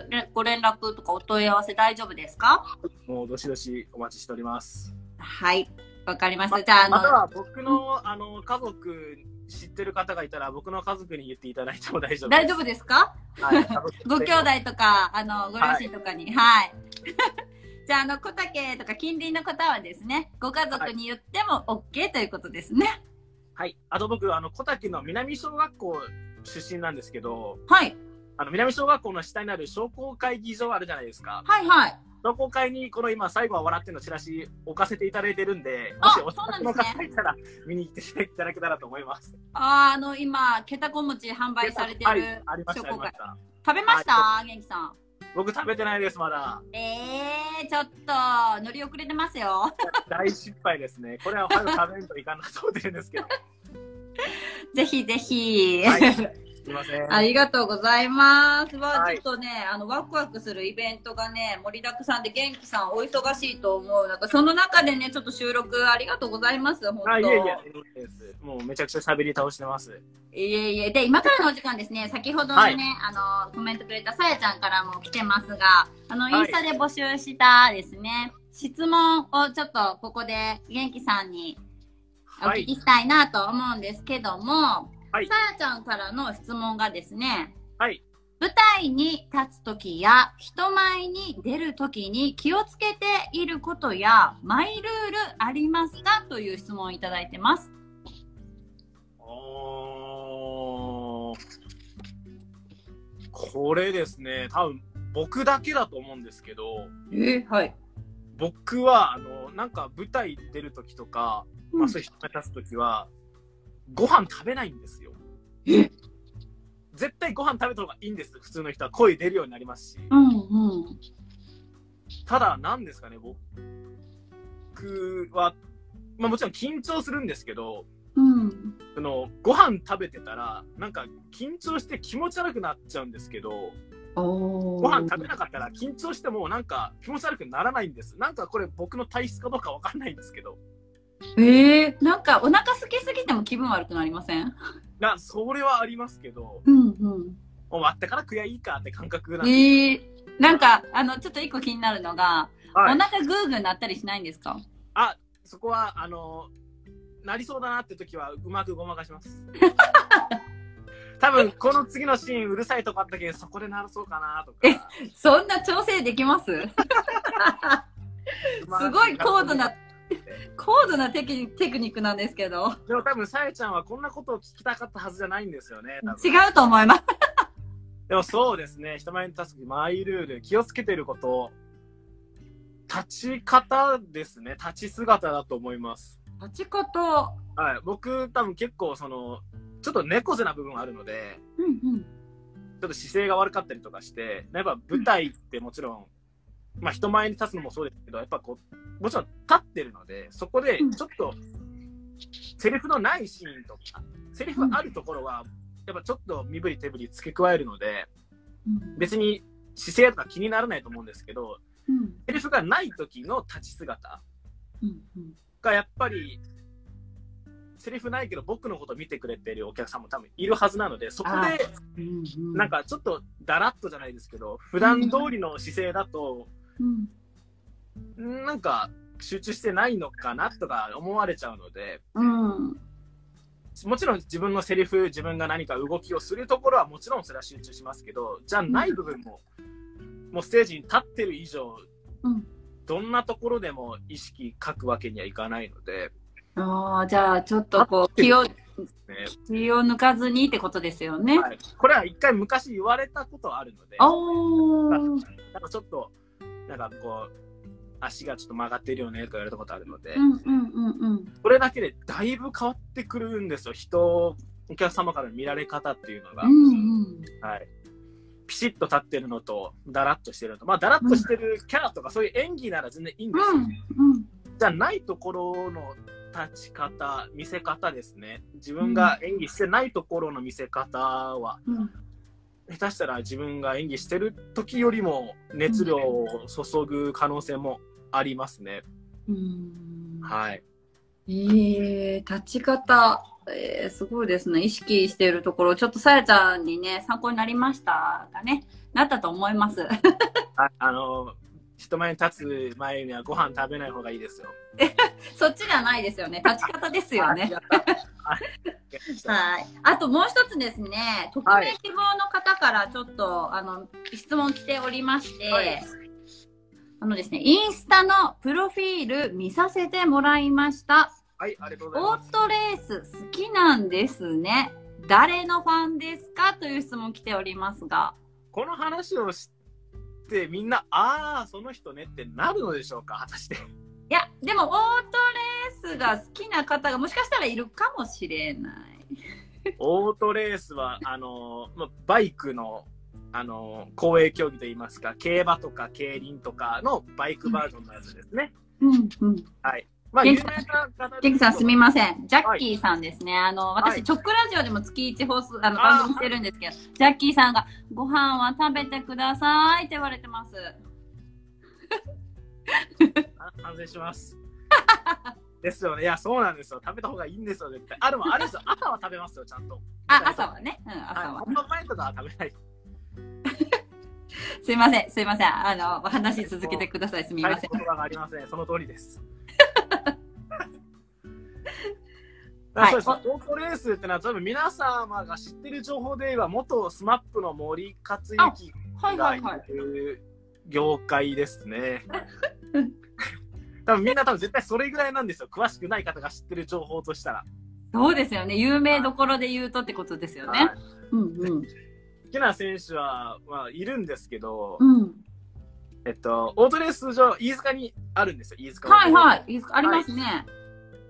れご連絡とかお問い合わせ大丈夫ですか？もうどしどしお待ちしております。はい。わかりました。まじゃあ、あの、または僕のあの家族知ってる方がいたら僕の家族に言っていただいても大丈夫です。大丈夫ですか？はい、ご兄弟とか、あの、ご両親とかに。はい。じゃあ、あの、小竹とか近隣の方はですね、ご家族に言っても OK ということですね。はい。あと僕、あの、小竹の南小学校出身なんですけど、はい。あの、南小学校の下にある商工会議場あるじゃないですか。はいはい。商工会にこの今、最後は笑ってのチラシ置かせていただいてるんで、あもしお近くの方いたら見に来ていただけたらと思います。あーあの、今、ケタコ餅販売されてはいるありました、ありま商工会し。た。食べました？元気さん。僕食べてないです、まだ。えー、ちょっと、乗り遅れてますよ。大失敗ですね。これは早く食べんといかんなと思ってるんですけど。ぜひぜひ。はいすいません。ありがとうございます。わ、はいちょっとね、あの、ワクワクするイベントがね、盛りだくさんで元気さんお忙しいと思う。なんか、その中でね、ちょっと収録ありがとうございます。本当あ、いえいえ、いえです。もうめちゃくちゃ喋り倒してます。いえいえ。で、今からのお時間ですね、先ほどね、はいあの、コメントくれたさやちゃんからも来てますが、あの、いインスタで募集したですね、質問をちょっとここで元気さんにおはい。聞きしたいなと思うんですけども、はいさやちゃんからの質問がですね、はい。舞台に立つときや人前に出るときに気をつけていることやマイルールありますかという質問をいただいてます。これですね、多分僕だけだと思うんですけど、えはい。僕は、あの、なんか舞台出るときとか、まあそういう人が立つときは、ご飯食べないんですよ。え？絶対ご飯食べた方がいいんです。普通の人は声出るようになりますし。うんうん。ただ、なんですかね、僕は、まあもちろん緊張するんですけど、うん。そのご飯食べてたらなんか緊張して気持ち悪くなっちゃうんですけどおご飯食べなかったら緊張してもなんか気持ち悪くならないんですなんかこれ僕の体質かどうかわかんないんですけどええなんかお腹空きすぎても気分悪くなりません？なそれはありますけどうんうん。終わってから食やいいかって感覚なんで、ええなんか、あの、ちょっと一個気になるのが、はい。お腹グーグーなったりしないんですか？あそこはあのなりそうだなって時はうまくごまかします。多分この次のシーンうるさいとこあったけどそこでならそうかなとえかそんな調整できます？すごい高度な、高度なテクニテクニックなんですけど。でも多分、さやちゃんはこんなことを聞きたかったはずじゃないんですよね。違うと思います。でもそうですね、人前に立つ時マイルール、気をつけてること、立ち方ですね、立ち姿だと思います。立ち方。はい、僕多分結構その、ちょっと猫背な部分あるので、うんうん。ちょっと姿勢が悪かったりとかして、やっぱ舞台ってもちろん、まあ人前に立つのもそうですけど、やっぱこう、もちろん立ってるので、そこでちょっと、セリフのないシーンとか、セリフあるところは、やっぱちょっと身振り手振り付け加えるので、うん。別に姿勢とか気にならないと思うんですけど、うん。セリフがない時の立ち姿がやっぱり、セリフないけど僕のこと見てくれてるお客さんも多分いるはずなので、そこでなんかちょっとだらっとじゃないですけど、普段通りの姿勢だと、うんなんか集中してないのかなとか思われちゃうので、うん。もちろん自分のセリフ、自分が何か動きをするところはもちろんそれは集中しますけど、じゃない部分も、もうステージに立ってる以上、うんどんなところでも意識書くわけにはいかないので、ああ、じゃあ、ちょっとこう、気を、ね気を抜かずにってことですよね。はい、これは一回昔言われたことあるので。なんかちょっと、なんかこう、足がちょっと曲がってるよねとか言われたことあるので、うんうんうんうん。それだけでだいぶ変わってくるんですよ、人、お客様からの見られ方っていうのが。うんうん。はい。ピシッと立ってるのと、だらっとしてるのと、まあ、だらっとしてるキャラとか、そういう演技なら全然いいんですよ。うんうん。じゃないところの立ち方、見せ方ですね。自分が演技してないところの見せ方は、うん下手したら自分が演技してる時よりも熱量を注ぐ可能性もありますね。うん。はい。ええ立ち方、えー、すごいですね。意識しているところ、ちょっとさやちゃんにね、参考になりましたかね？なったと思います。ああの、人前に立つ前にはご飯食べない方がいいですよ。そっちじゃないですよね。立ち方ですよね。はい はい。あともう一つですね、匿名希望の方からちょっと、あの、質問来ておりまして、はいあのですね、インスタのプロフィール見させてもらいました。はい、ありがとうございオます。ートレース好きなんですね。誰のファンですか？という質問来ておりますが。この話をしてみんな、ああ、その人ねってなるのでしょうか、果たして。いや、でもオートレースが好きな方がもしかしたらいるかもしれない。オートレースは、あのまあバイクの、あの公営競技といいますか、競馬とか競輪とかのバイクバージョンのやつですね。うんうん。はい。まあ、有元気名な方ケンキさんすみまません。ジャッキーさんですね。あの、私、はいチョックラジオでも月1放送、あの、番組してるんですけど、ジャッキーさんが、ご飯は食べてくださいって言われてます。あ反省します。ですよね。いや、そうなんですよ。食べた方がいいんですよ、絶対。あ、でもあれですよ。朝は食べますよ、ちゃんと。あ、朝はね。うん、朝はい。は。本番前とかは食べない。すいません、すいません。あの、お話し続けてください。すみません。言葉がありません。その通りです。はいそうですオートレースってのは多分皆様が知ってる情報で言えば元スマップの森克行はいがはいはい。いる業界ですね。多分みんな多分絶対それぐらいなんですよ。詳しくない方が知ってる情報としたら。そうですよね。有名どころで言うとってことですよねはい。うんうん。好きな選手は、まあ、いるんですけど、うん。えっと、オートレース場、飯塚にあるんですよ、飯塚はいはい。いいですかありますね。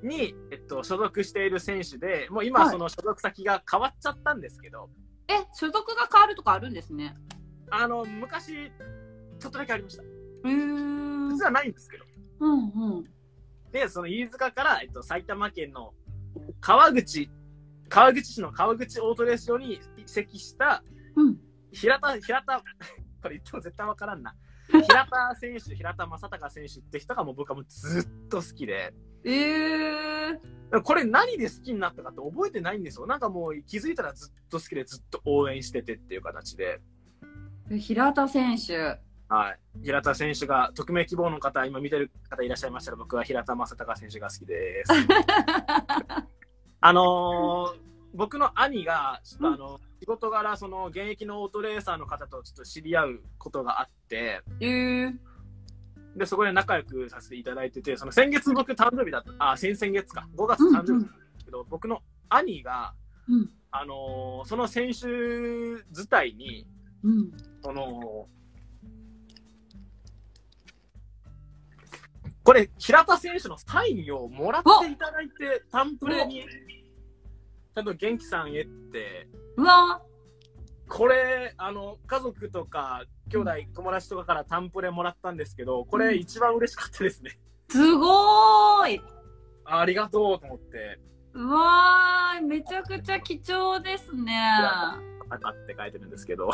に、えっと、所属している選手で、もう今、はいその所属先が変わっちゃったんですけど、え、所属が変わるとかあるんですね。あの、昔、ちょっとだけありました。へー実はないんですけど。うんうん。で、その飯塚から、えっと、埼玉県の川口、川口市の川口オートレース場に移籍したうん。平田、平田、これ言っても絶対わからんな。平田選手、平田正孝選手って人がもう僕はもうずっと好きで、えー。これ何で好きになったかって覚えてないんですよ。なんかもう気づいたらずっと好きでずっと応援しててっていう形で。平田選手。はい。平田選手が、匿名希望の方、今見てる方いらっしゃいましたら、僕は平田正孝選手が好きです。あのー僕の兄が、ちょっとあの、仕事柄、その、現役のオートレーサーの方とちょっと知り合うことがあって、えー。で、そこで仲良くさせていただいてて、その先月僕誕生日だった、あ、先々月か、5月誕生日だったんですけど、僕の兄が、うん。あのーその選手自体に、うん。その、これ、平田選手のサインをもらっていただいて、タンプレに、ちゃんと元気さんへって、うわこれ、あの、家族とか、兄弟、友達とかからタンプレもらったんですけど、これ一番嬉しかったですね。すごーい。あありがとうと思って、うわーめちゃくちゃ貴重ですね。赤って書いてるんですけど。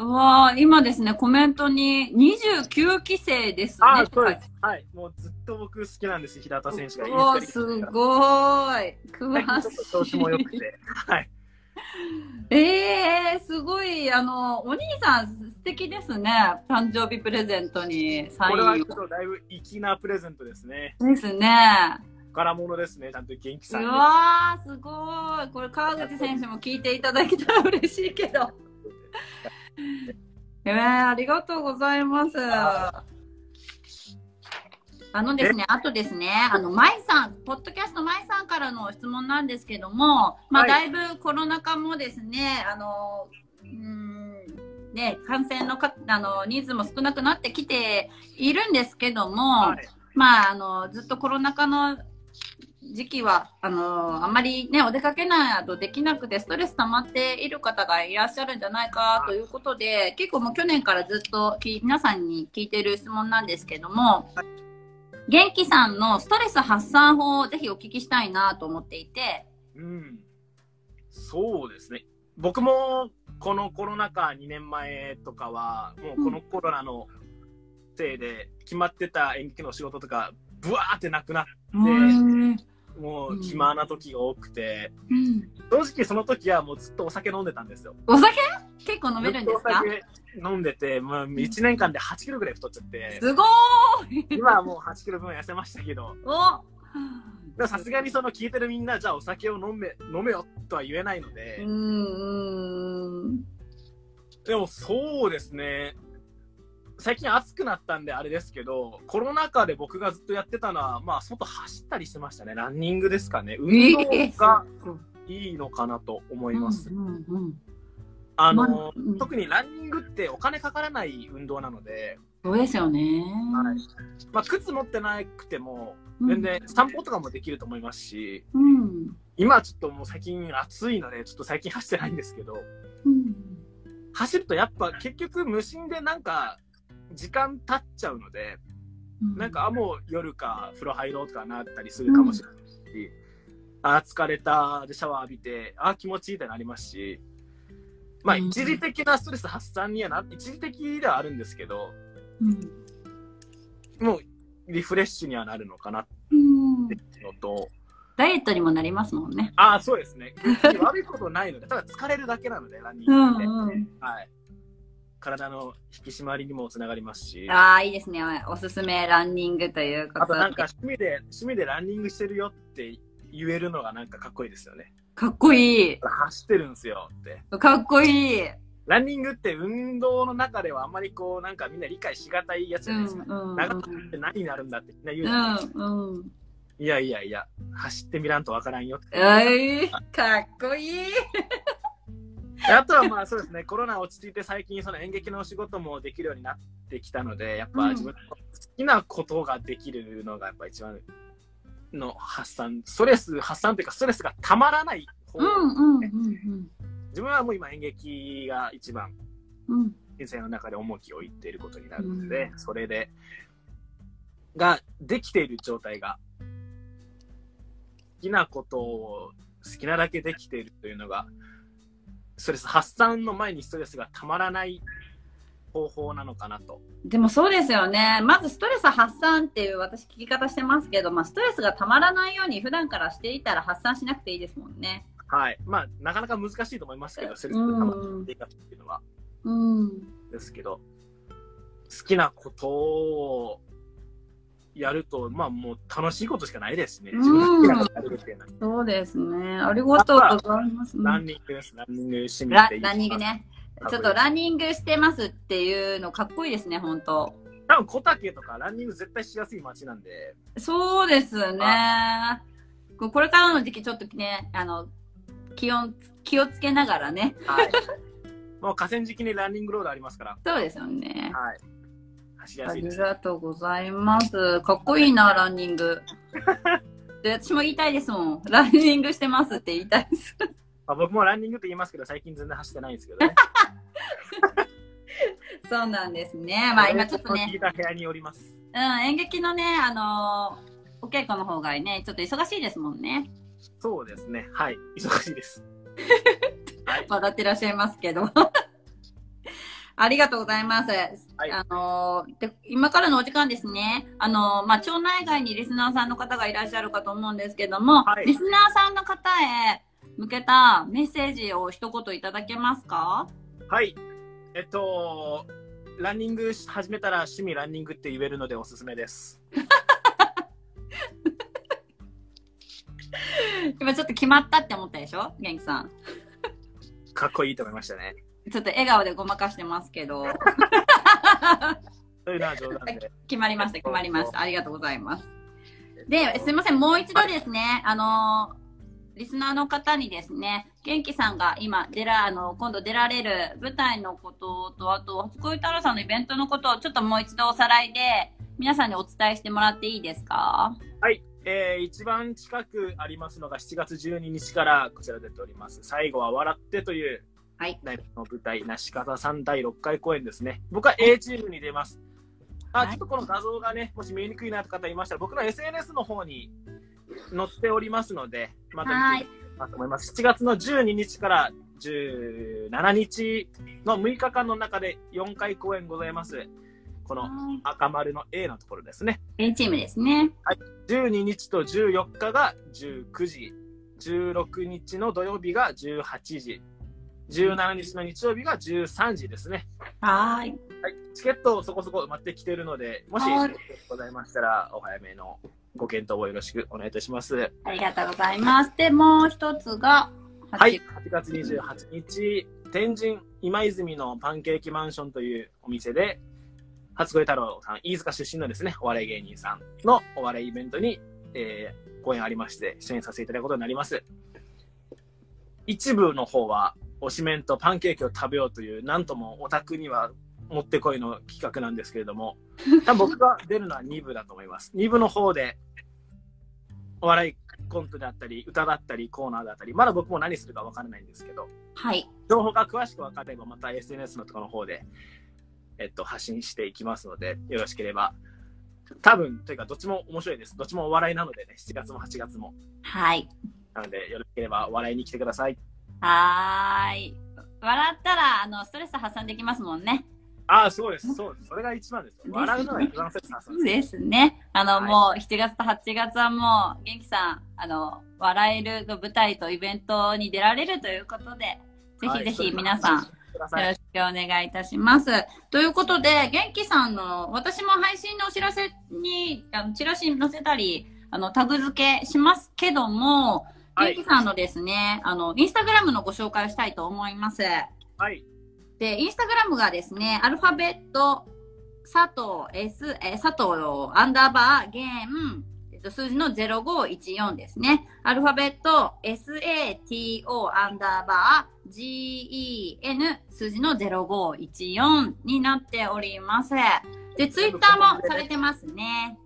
うわー今ですね、コメントに29期生ですね。ああ、そうです。はい。もうずっと僕好きなんです、平田選手が。うわーすごーい。最近ちょっと調子も良くて。はい。ええー、すごい、あの、お兄さん素敵ですね。誕生日プレゼントにサインこれはちょっとだいぶ粋なプレゼントですね。ですね。宝物ですね。ちゃんと元気さんうに。わー、すごい。これ、川口選手も聞いていただけたら嬉しいけど。えー、ありがとうございます。あのですね、あとですね、あの、舞さん、ポッドキャスト舞さんからの質問なんですけども、まあ、はいだいぶコロナ禍もですね、あの、うーん、ね、感染のか、あの、人数も少なくなってきているんですけども、はい。まあ、あの、ずっとコロナ禍の時期は、あの、あんまりね、お出かけないとできなくて、ストレス溜まっている方がいらっしゃるんじゃないかということで、結構もう去年からずっとき皆さんに聞いてる質問なんですけども、元気さんのストレス発散法をぜひお聞きしたいなと思っていて、うん。そうですね。僕もこのコロナ禍2年前とかは、もうこのコロナのせいで決まってた演劇の仕事とか、ブワーってなくなっうんもう暇な時が多くて、うん。正直その時はもうずっとお酒飲んでたんですよ。お酒？結構飲めるんですか？飲んでて、まあ、1年間で8キロぐらい太っちゃって、すごーい。今はもう8キロ分痩せましたけど、お。でもさすがにその聞いてるみんな、じゃあお酒を飲め、飲めよとは言えないので、うんうん。でもそうですね。最近暑くなったんであれですけど、コロナ禍で僕がずっとやってたのは、まあ、外走ったりしてましたね。ランニングですかね。運動がいいのかなと思います。うんうんうんあの、特にランニングってお金かからない運動なので、そうですよね。はいまあ、靴持ってなくても、うん全然散歩とかもできると思いますし、うん。今はちょっともう最近暑いので、ちょっと最近走ってないんですけど、うん。走るとやっぱ結局無心でなんか時間経っちゃうので、なんか、あ、もう夜か風呂入ろうとかなったりするかもしれないし、あ、疲れたでシャワー浴びて、あ、気持ちいいってなりますし、まあうん一時的なストレス発散にはな、一時的ではあるんですけど、うん。もうリフレッシュにはなるのかなっうんていうのと、ダイエットにもなりますもんね。ああ、そうですね。悪いことないので、ただ疲れるだけなので、ランニンうグって。んうん。はい。体の引き締まりにもつながりますし、ああ、いいですね。おすすめランニングということで。あとなんか趣味で、趣味でランニングしてるよって言えるのがなんかかっこいいですよね。かっこいい。走ってるんすよって。かっこいい。ランニングって運動の中ではあんまりこうなんかみんな理解しがたいやつじうゃないですか。んうん。長くって何になるんだってみんな言うじゃないですか。うんうん。いやいやいや、走ってみらんとわからんよって。かっこいい。であとはまあそうですね、コロナ落ち着いて最近その演劇のお仕事もできるようになってきたので、やっぱ自分の好きなことができるのがやっぱ一番の発散、ストレス発散というかストレスがたまらない方、うんうんうん自分はもう今演劇が一番。人生の中で重きを置いていることになるので、うん。それで、ができている状態が、好きなことを好きなだけできているというのが、ストレス発散の前にストレスがたまらない方法なのかなと。でもそうですよね。まずストレス発散っていう私聞き方してますけど、まあストレスがたまらないように普段からしていたら発散しなくていいですもんね。はい。まあ、なかなか難しいと思いますけど、ストレスがたまっていくっていうのは。うん。ですけど、好きなことをやると、まあもう楽しいことしかないですね。自分がやるっていうのは。そうですね。ありがとうございます。ランニングです。ランニング趣味って言いますラランニング。ね。ちょっとランニングしてますっていうのかっこいいですね、本当。多分小竹とかランニング絶対しやすい街なんで、そうですね。ここれからの時期ちょっとね、あの、気温、気をつけながらね。はい。もう河川敷にランニングロードありますから、そうですよね。はい。走りやありすいです。がとうございます。かっこいいな、ランニング。で私も言いたいですもん。ランニングしてますって言いたいです。ま あ、僕もランニングって言いますけど、最近全然走ってないんですけどね。そうなんですね。まあ今ちょっとね聞、いた部屋におります。うん、演劇のね、あのーお稽古の方がね、ちょっと忙しいですもんね。そうですね。はい。忙しいです。はい。笑ってらっしゃいますけど。ありがとうございます。はいあのーで、今からのお時間ですね。あのーまあ、町内外にリスナーさんの方がいらっしゃるかと思うんですけども、はいリスナーさんの方へ、向けたメッセージを一言いただけますか？はい。えっと、ランニング始めたら趣味ランニングって言えるのでおすすめです。今ちょっと決まったって思ったでしょ？元気さん。かっこいいと思いましたね。ちょっと笑顔でごまかしてますけど。そういうのは冗談で。決まりました、決まりました。ありがとうございます。で、すいません、もう一度ですね、あのーリスナーの方にですね、元気さんが今出ら、あの、今度出られる舞台のことと、あと、初恋太郎さんのイベントのことをちょっともう一度おさらいで、皆さんにお伝えしてもらっていいですか？はい。えー、一番近くありますのが7月12日からこちら出ております。最後は笑ってというはい。ライブの舞台、なしかたさん第6回公演ですね。僕は A チームに出ます。あ、はいちょっとこの画像がね、もし見えにくいなという方いましたら、僕の SNS の方に載っておりますので、またはい見ていただければと思います。7月の12日から17日の6日間の中で4回公演ございます。この赤丸の A のところですね。A チームですね。12日と14日が19時、16日の土曜日が18時、17日の日曜日が13時ですね。はーい。はい、チケットそこそこ埋まってきているので、もしはいございましたら、お早めのご検討をよろしくお願いいたします。ありがとうございます。で、もう一つが、はい、8月28日、天神今泉のパンケーキマンションというお店で、初恋太郎さん、飯塚出身のですね、お笑い芸人さんのお笑いイベントに、えー、公演ありまして、出演させていただくことになります。一部の方は、推しメンとパンケーキを食べようという、なんともオタクにはもってこいの企画なんですけれども、多分僕が出るのは2部だと思います。2部の方で、お笑いコントだったり、歌だったり、コーナーだったり、まだ僕も何するか分からないんですけど、はい。情報が詳しく分かれば、また SNS のところの方で、えっと、発信していきますので、よろしければ。多分、というか、どっちも面白いです。どっちもお笑いなのでね、7月も8月も。はい。なので、よろしければ、お笑いに来てください。はーい。笑ったら、あの、ストレス発散できますもんね。ああ、そうです。そうです。それが一番です。ですね笑うのが一番切なさです。ですね。あの、はいもう7月と8月はもう、元気さん、あの、笑える舞台とイベントに出られるということで、ぜひぜひ皆さん、よ。ろしくお願いいたします。ということで、元気さんの、私も配信のお知らせに、あのチラシ載せたり、あの、タグ付けしますけども、はい元気さんのですね、あの、インスタグラムのご紹介をしたいと思います。はい。で、インスタグラムがですね、アルファベット、佐藤 S、えー佐藤アンダーバー、ゲーム、えっと、数字の0514ですね。アルファベット、SATO アンダーバー、GEN、数字の0514になっております。で、ツイッターもされてますね。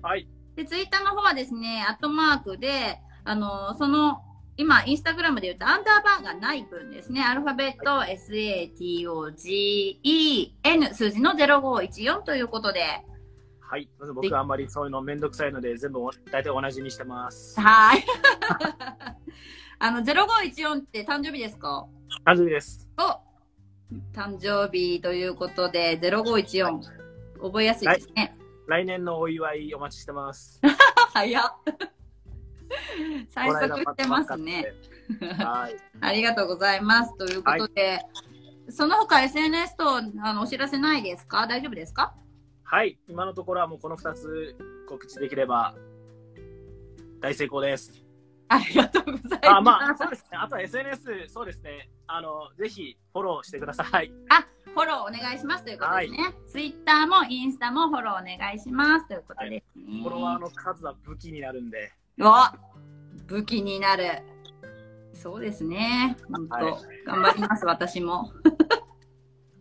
はい。で、ツイッターの方はですね、アットマークで、あのその、今、インスタグラムで言うと、アンダーバーがない分ですね、アルファベット、SATOGEN、数字の0514ということで、はい。まず僕はあんまりそういうのめんどくさいので、全部お大体同じにしてます。はーい。あの、0514って誕生日ですか？誕生日です。お誕生日ということで、0514。覚えやすいですね。来年のお祝いお待ちしてます。早っ。最速してますね。はい。ありがとうございます。ということで、その他 SNS とあのお知らせないですか？大丈夫ですか？はい。今のところはもうこの2つ告知できれば大成功です。ありがとうございます。あ、まあ、そうですね。あとは SNS、そうですね。あの、ぜひフォローしてください。あ、フォローお願いしますということですね。ツイッターもインスタもフォローお願いしますということですね。フォロワーの数は武器になるんで。お武器になる。そうですね。本当、はい頑張ります、私も。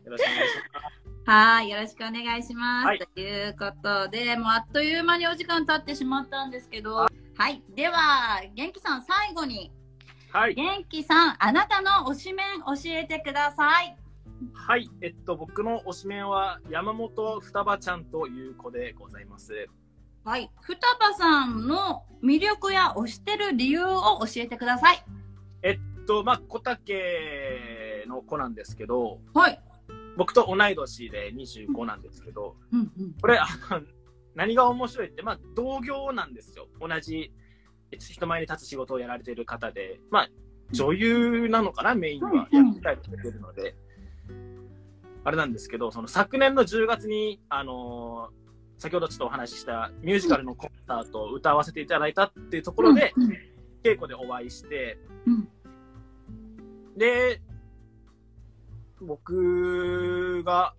よろしくお願いします。はい、よろしくお願いします。はいということで、もうあっという間にお時間経ってしまったんですけど、はい、では、元気さん、最後に、はい。元気さん、あなたの推しメン教えてください。はい。えっと、僕の推しメンは山本双葉ちゃんという子でございます。はい、双葉さんの魅力や推してる理由を教えてください。えっと、まあ、小竹の子なんですけど、はい。僕と同い年で25なんですけど、うんうん。これ、あの何が面白いって、まあ、同業なんですよ。同じ人前に立つ仕事をやられている方で、まあ、女優なのかな、メインは。やったりしてるので。あれなんですけど、その昨年の10月に、あのー先ほどちょっとお話ししたミュージカルのコンサートを歌わせていただいたっていうところで、うん稽古でお会いして、うん。で、僕が、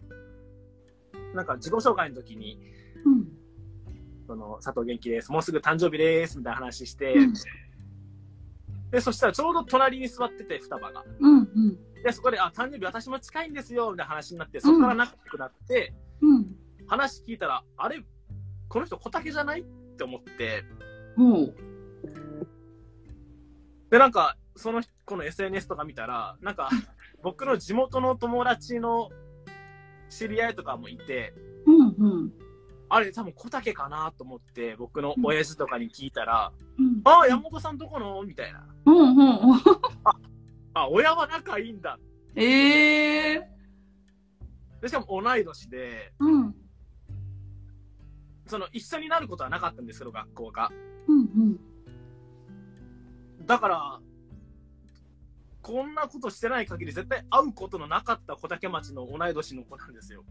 なんか自己紹介の時に、うん。その佐藤元気です、もうすぐ誕生日ですみたいな話して、うん。でそしたらちょうど隣に座ってて、双葉が。うんうん。で、そこで、あ、誕生日私も近いんですよみたいな話になって、そこから仲良くなって、うん話聞いたら、あれ、この人小竹じゃない？って思って、ほうで、なんか、そのこの SNS とか見たら、なんか、僕の地元の友達の知り合いとかもいて、うんうん。あれ、多分小竹かなと思って、僕の親父とかに聞いたら、うんあ、山本さんどこの？みたいな。うんうんあ、親は仲いいんだ。ええで、しかも同い年で、うんその一緒になることはなかったんですけど、学校が。うんうんだから、こんなことしてない限り絶対会うことのなかった小竹町の同い年の子なんですよ。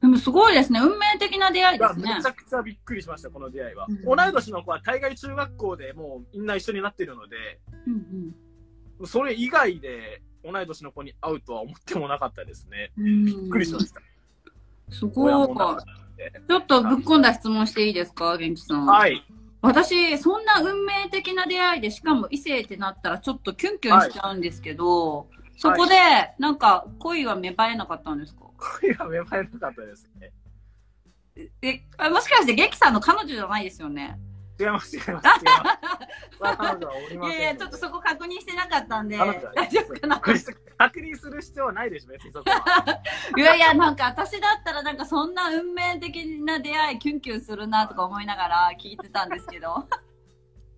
でもすごいですね。運命的な出会いですねめち。ゃくちゃびっくりしました、この出会いは。うん同い年の子は大概中学校でもうみんな一緒になってるので、うんそれ以外で同い年の子に会うとは思ってもなかったですね。うんびっくりしました。すごい。ちょっとぶっ込んだ質問していいですか、元気さん。はい。私、そんな運命的な出会いで、しかも異性ってなったらちょっとキュンキュンしちゃうんですけど、そこで、なんか恋は芽生えなかったんですか？声が芽生えなかったですね。え、あもしかして元気さんの彼女じゃないですよね？違います、違います、違いやいや、ちょっとそこ確認してなかったんで、大丈夫かな確認する必要はないでしょ、別にそこは。いやいや、なんか私だったらなんかそんな運命的な出会いキュンキュンするなとか思いながら聞いてたんですけど。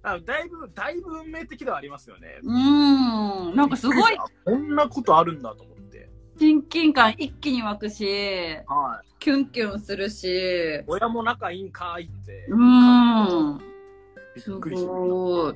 あだいぶ、だいぶ運命的ではありますよね。うーん、なんかすごいあこんなことあるんだと思って。親近感一気に湧くし、はい。キュンキュンするし、親も仲いいんかいって。うーん、びすごい。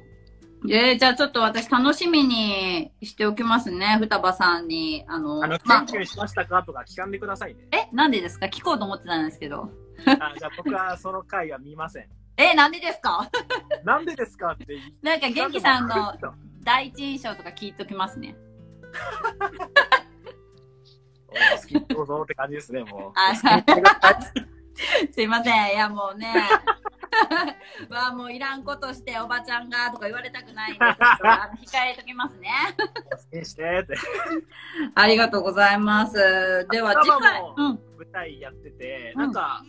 えー、じゃあちょっと私楽しみにしておきますね、双葉さんに。あの、た。あの、まキュンキュンしましたかとか聞かんでくださいね。え、なんでですか？聞こうと思ってたんですけど。あじゃあ僕はその回は見ません。え、なんでですか？なんでですかってなんか元気さんの第一印象とか聞いときますね。お好きどうぞって感じですね、もう。すいません。いや、もうね。わあ、もういらんことして、おばちゃんがとか言われたくないんで、ちょっと あの控えときますね。ありがとうございます。では、次回。舞台やってて、うんなんか、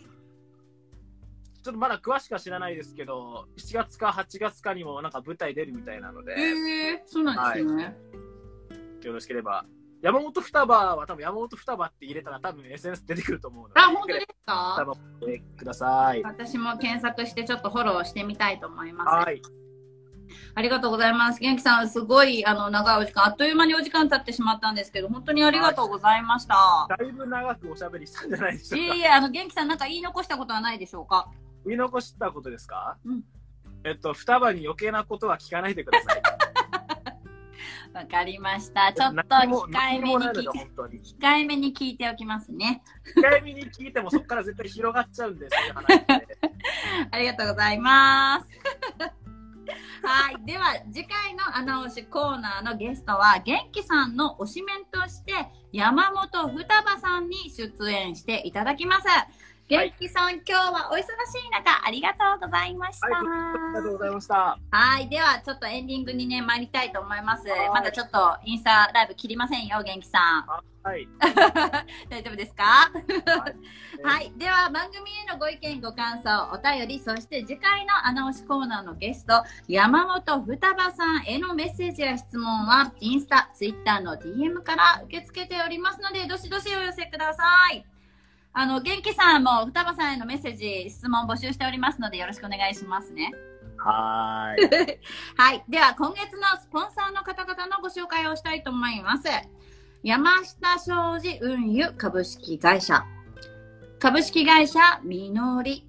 ちょっとまだ詳しくは知らないですけど、7月か8月かにもなんか舞台出るみたいなので、ええそうなんですね。よろしければ。山本双葉は多分山本双葉って入れたら多分 SNS 出てくると思うので、あ、本当です双か？葉を追ってください。私も検索してちょっとフォローしてみたいと思います。はい。ありがとうございます。元気さん、すごいあの長いお時間、あっという間にお時間経ってしまったんですけど、本当にありがとうございました。だいぶ長くおしゃべりしたんじゃないでしょか。いうえいえ、あの元気さん、なんか言い残したことはないでしょうか？言い残したことですか？うんえっと、双葉に余計なことは聞かないでください。わかりました。ちょっと控えめに聞い。控えめに聞いておきますね。控えめに聞いてもそこから絶対広がっちゃうんです。ありがとうございます。はい。では、次回の穴押しコーナーのゲストは、元気さんの推しメンとして、山本双葉さんに出演していただきます。元気さん、今日はお忙しい中、ありがとうございました。はい、ありがとうございました。はい。では、ちょっとエンディングにね、参りたいと思いますはい。まだちょっとインスタライブ切りませんよ、元気さん。はい。大丈夫ですか？はい。では、番組へのご意見、ご感想、お便り、そして次回の穴押しコーナーのゲスト、山本双葉さんへのメッセージや質問は、インスタ、ツイッターの DM から受け付けておりますので、どしどしお寄せください。あの、元気さんも双葉さんへのメッセージ、質問募集しておりますので、よろしくお願いしますね。はーい。はい。では、今月のスポンサーの方々のご紹介をしたいと思います。山下商事運輸株式会社。株式会社みのり。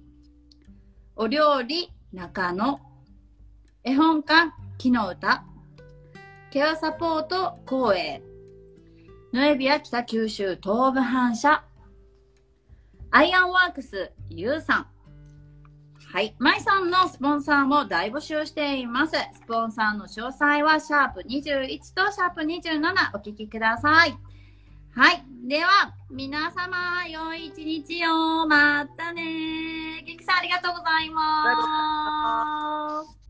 お料理中野。絵本館木の歌。ケアサポート光栄、ノエビア北九州東部反射、アイアンワークスゆうさん、はい。マイさんのスポンサーも大募集しています。スポンサーの詳細は、シャープ21とシャープ27お聞きください。はい。では、皆様、良い一日を。またね。ギキさん、ありがとうございます。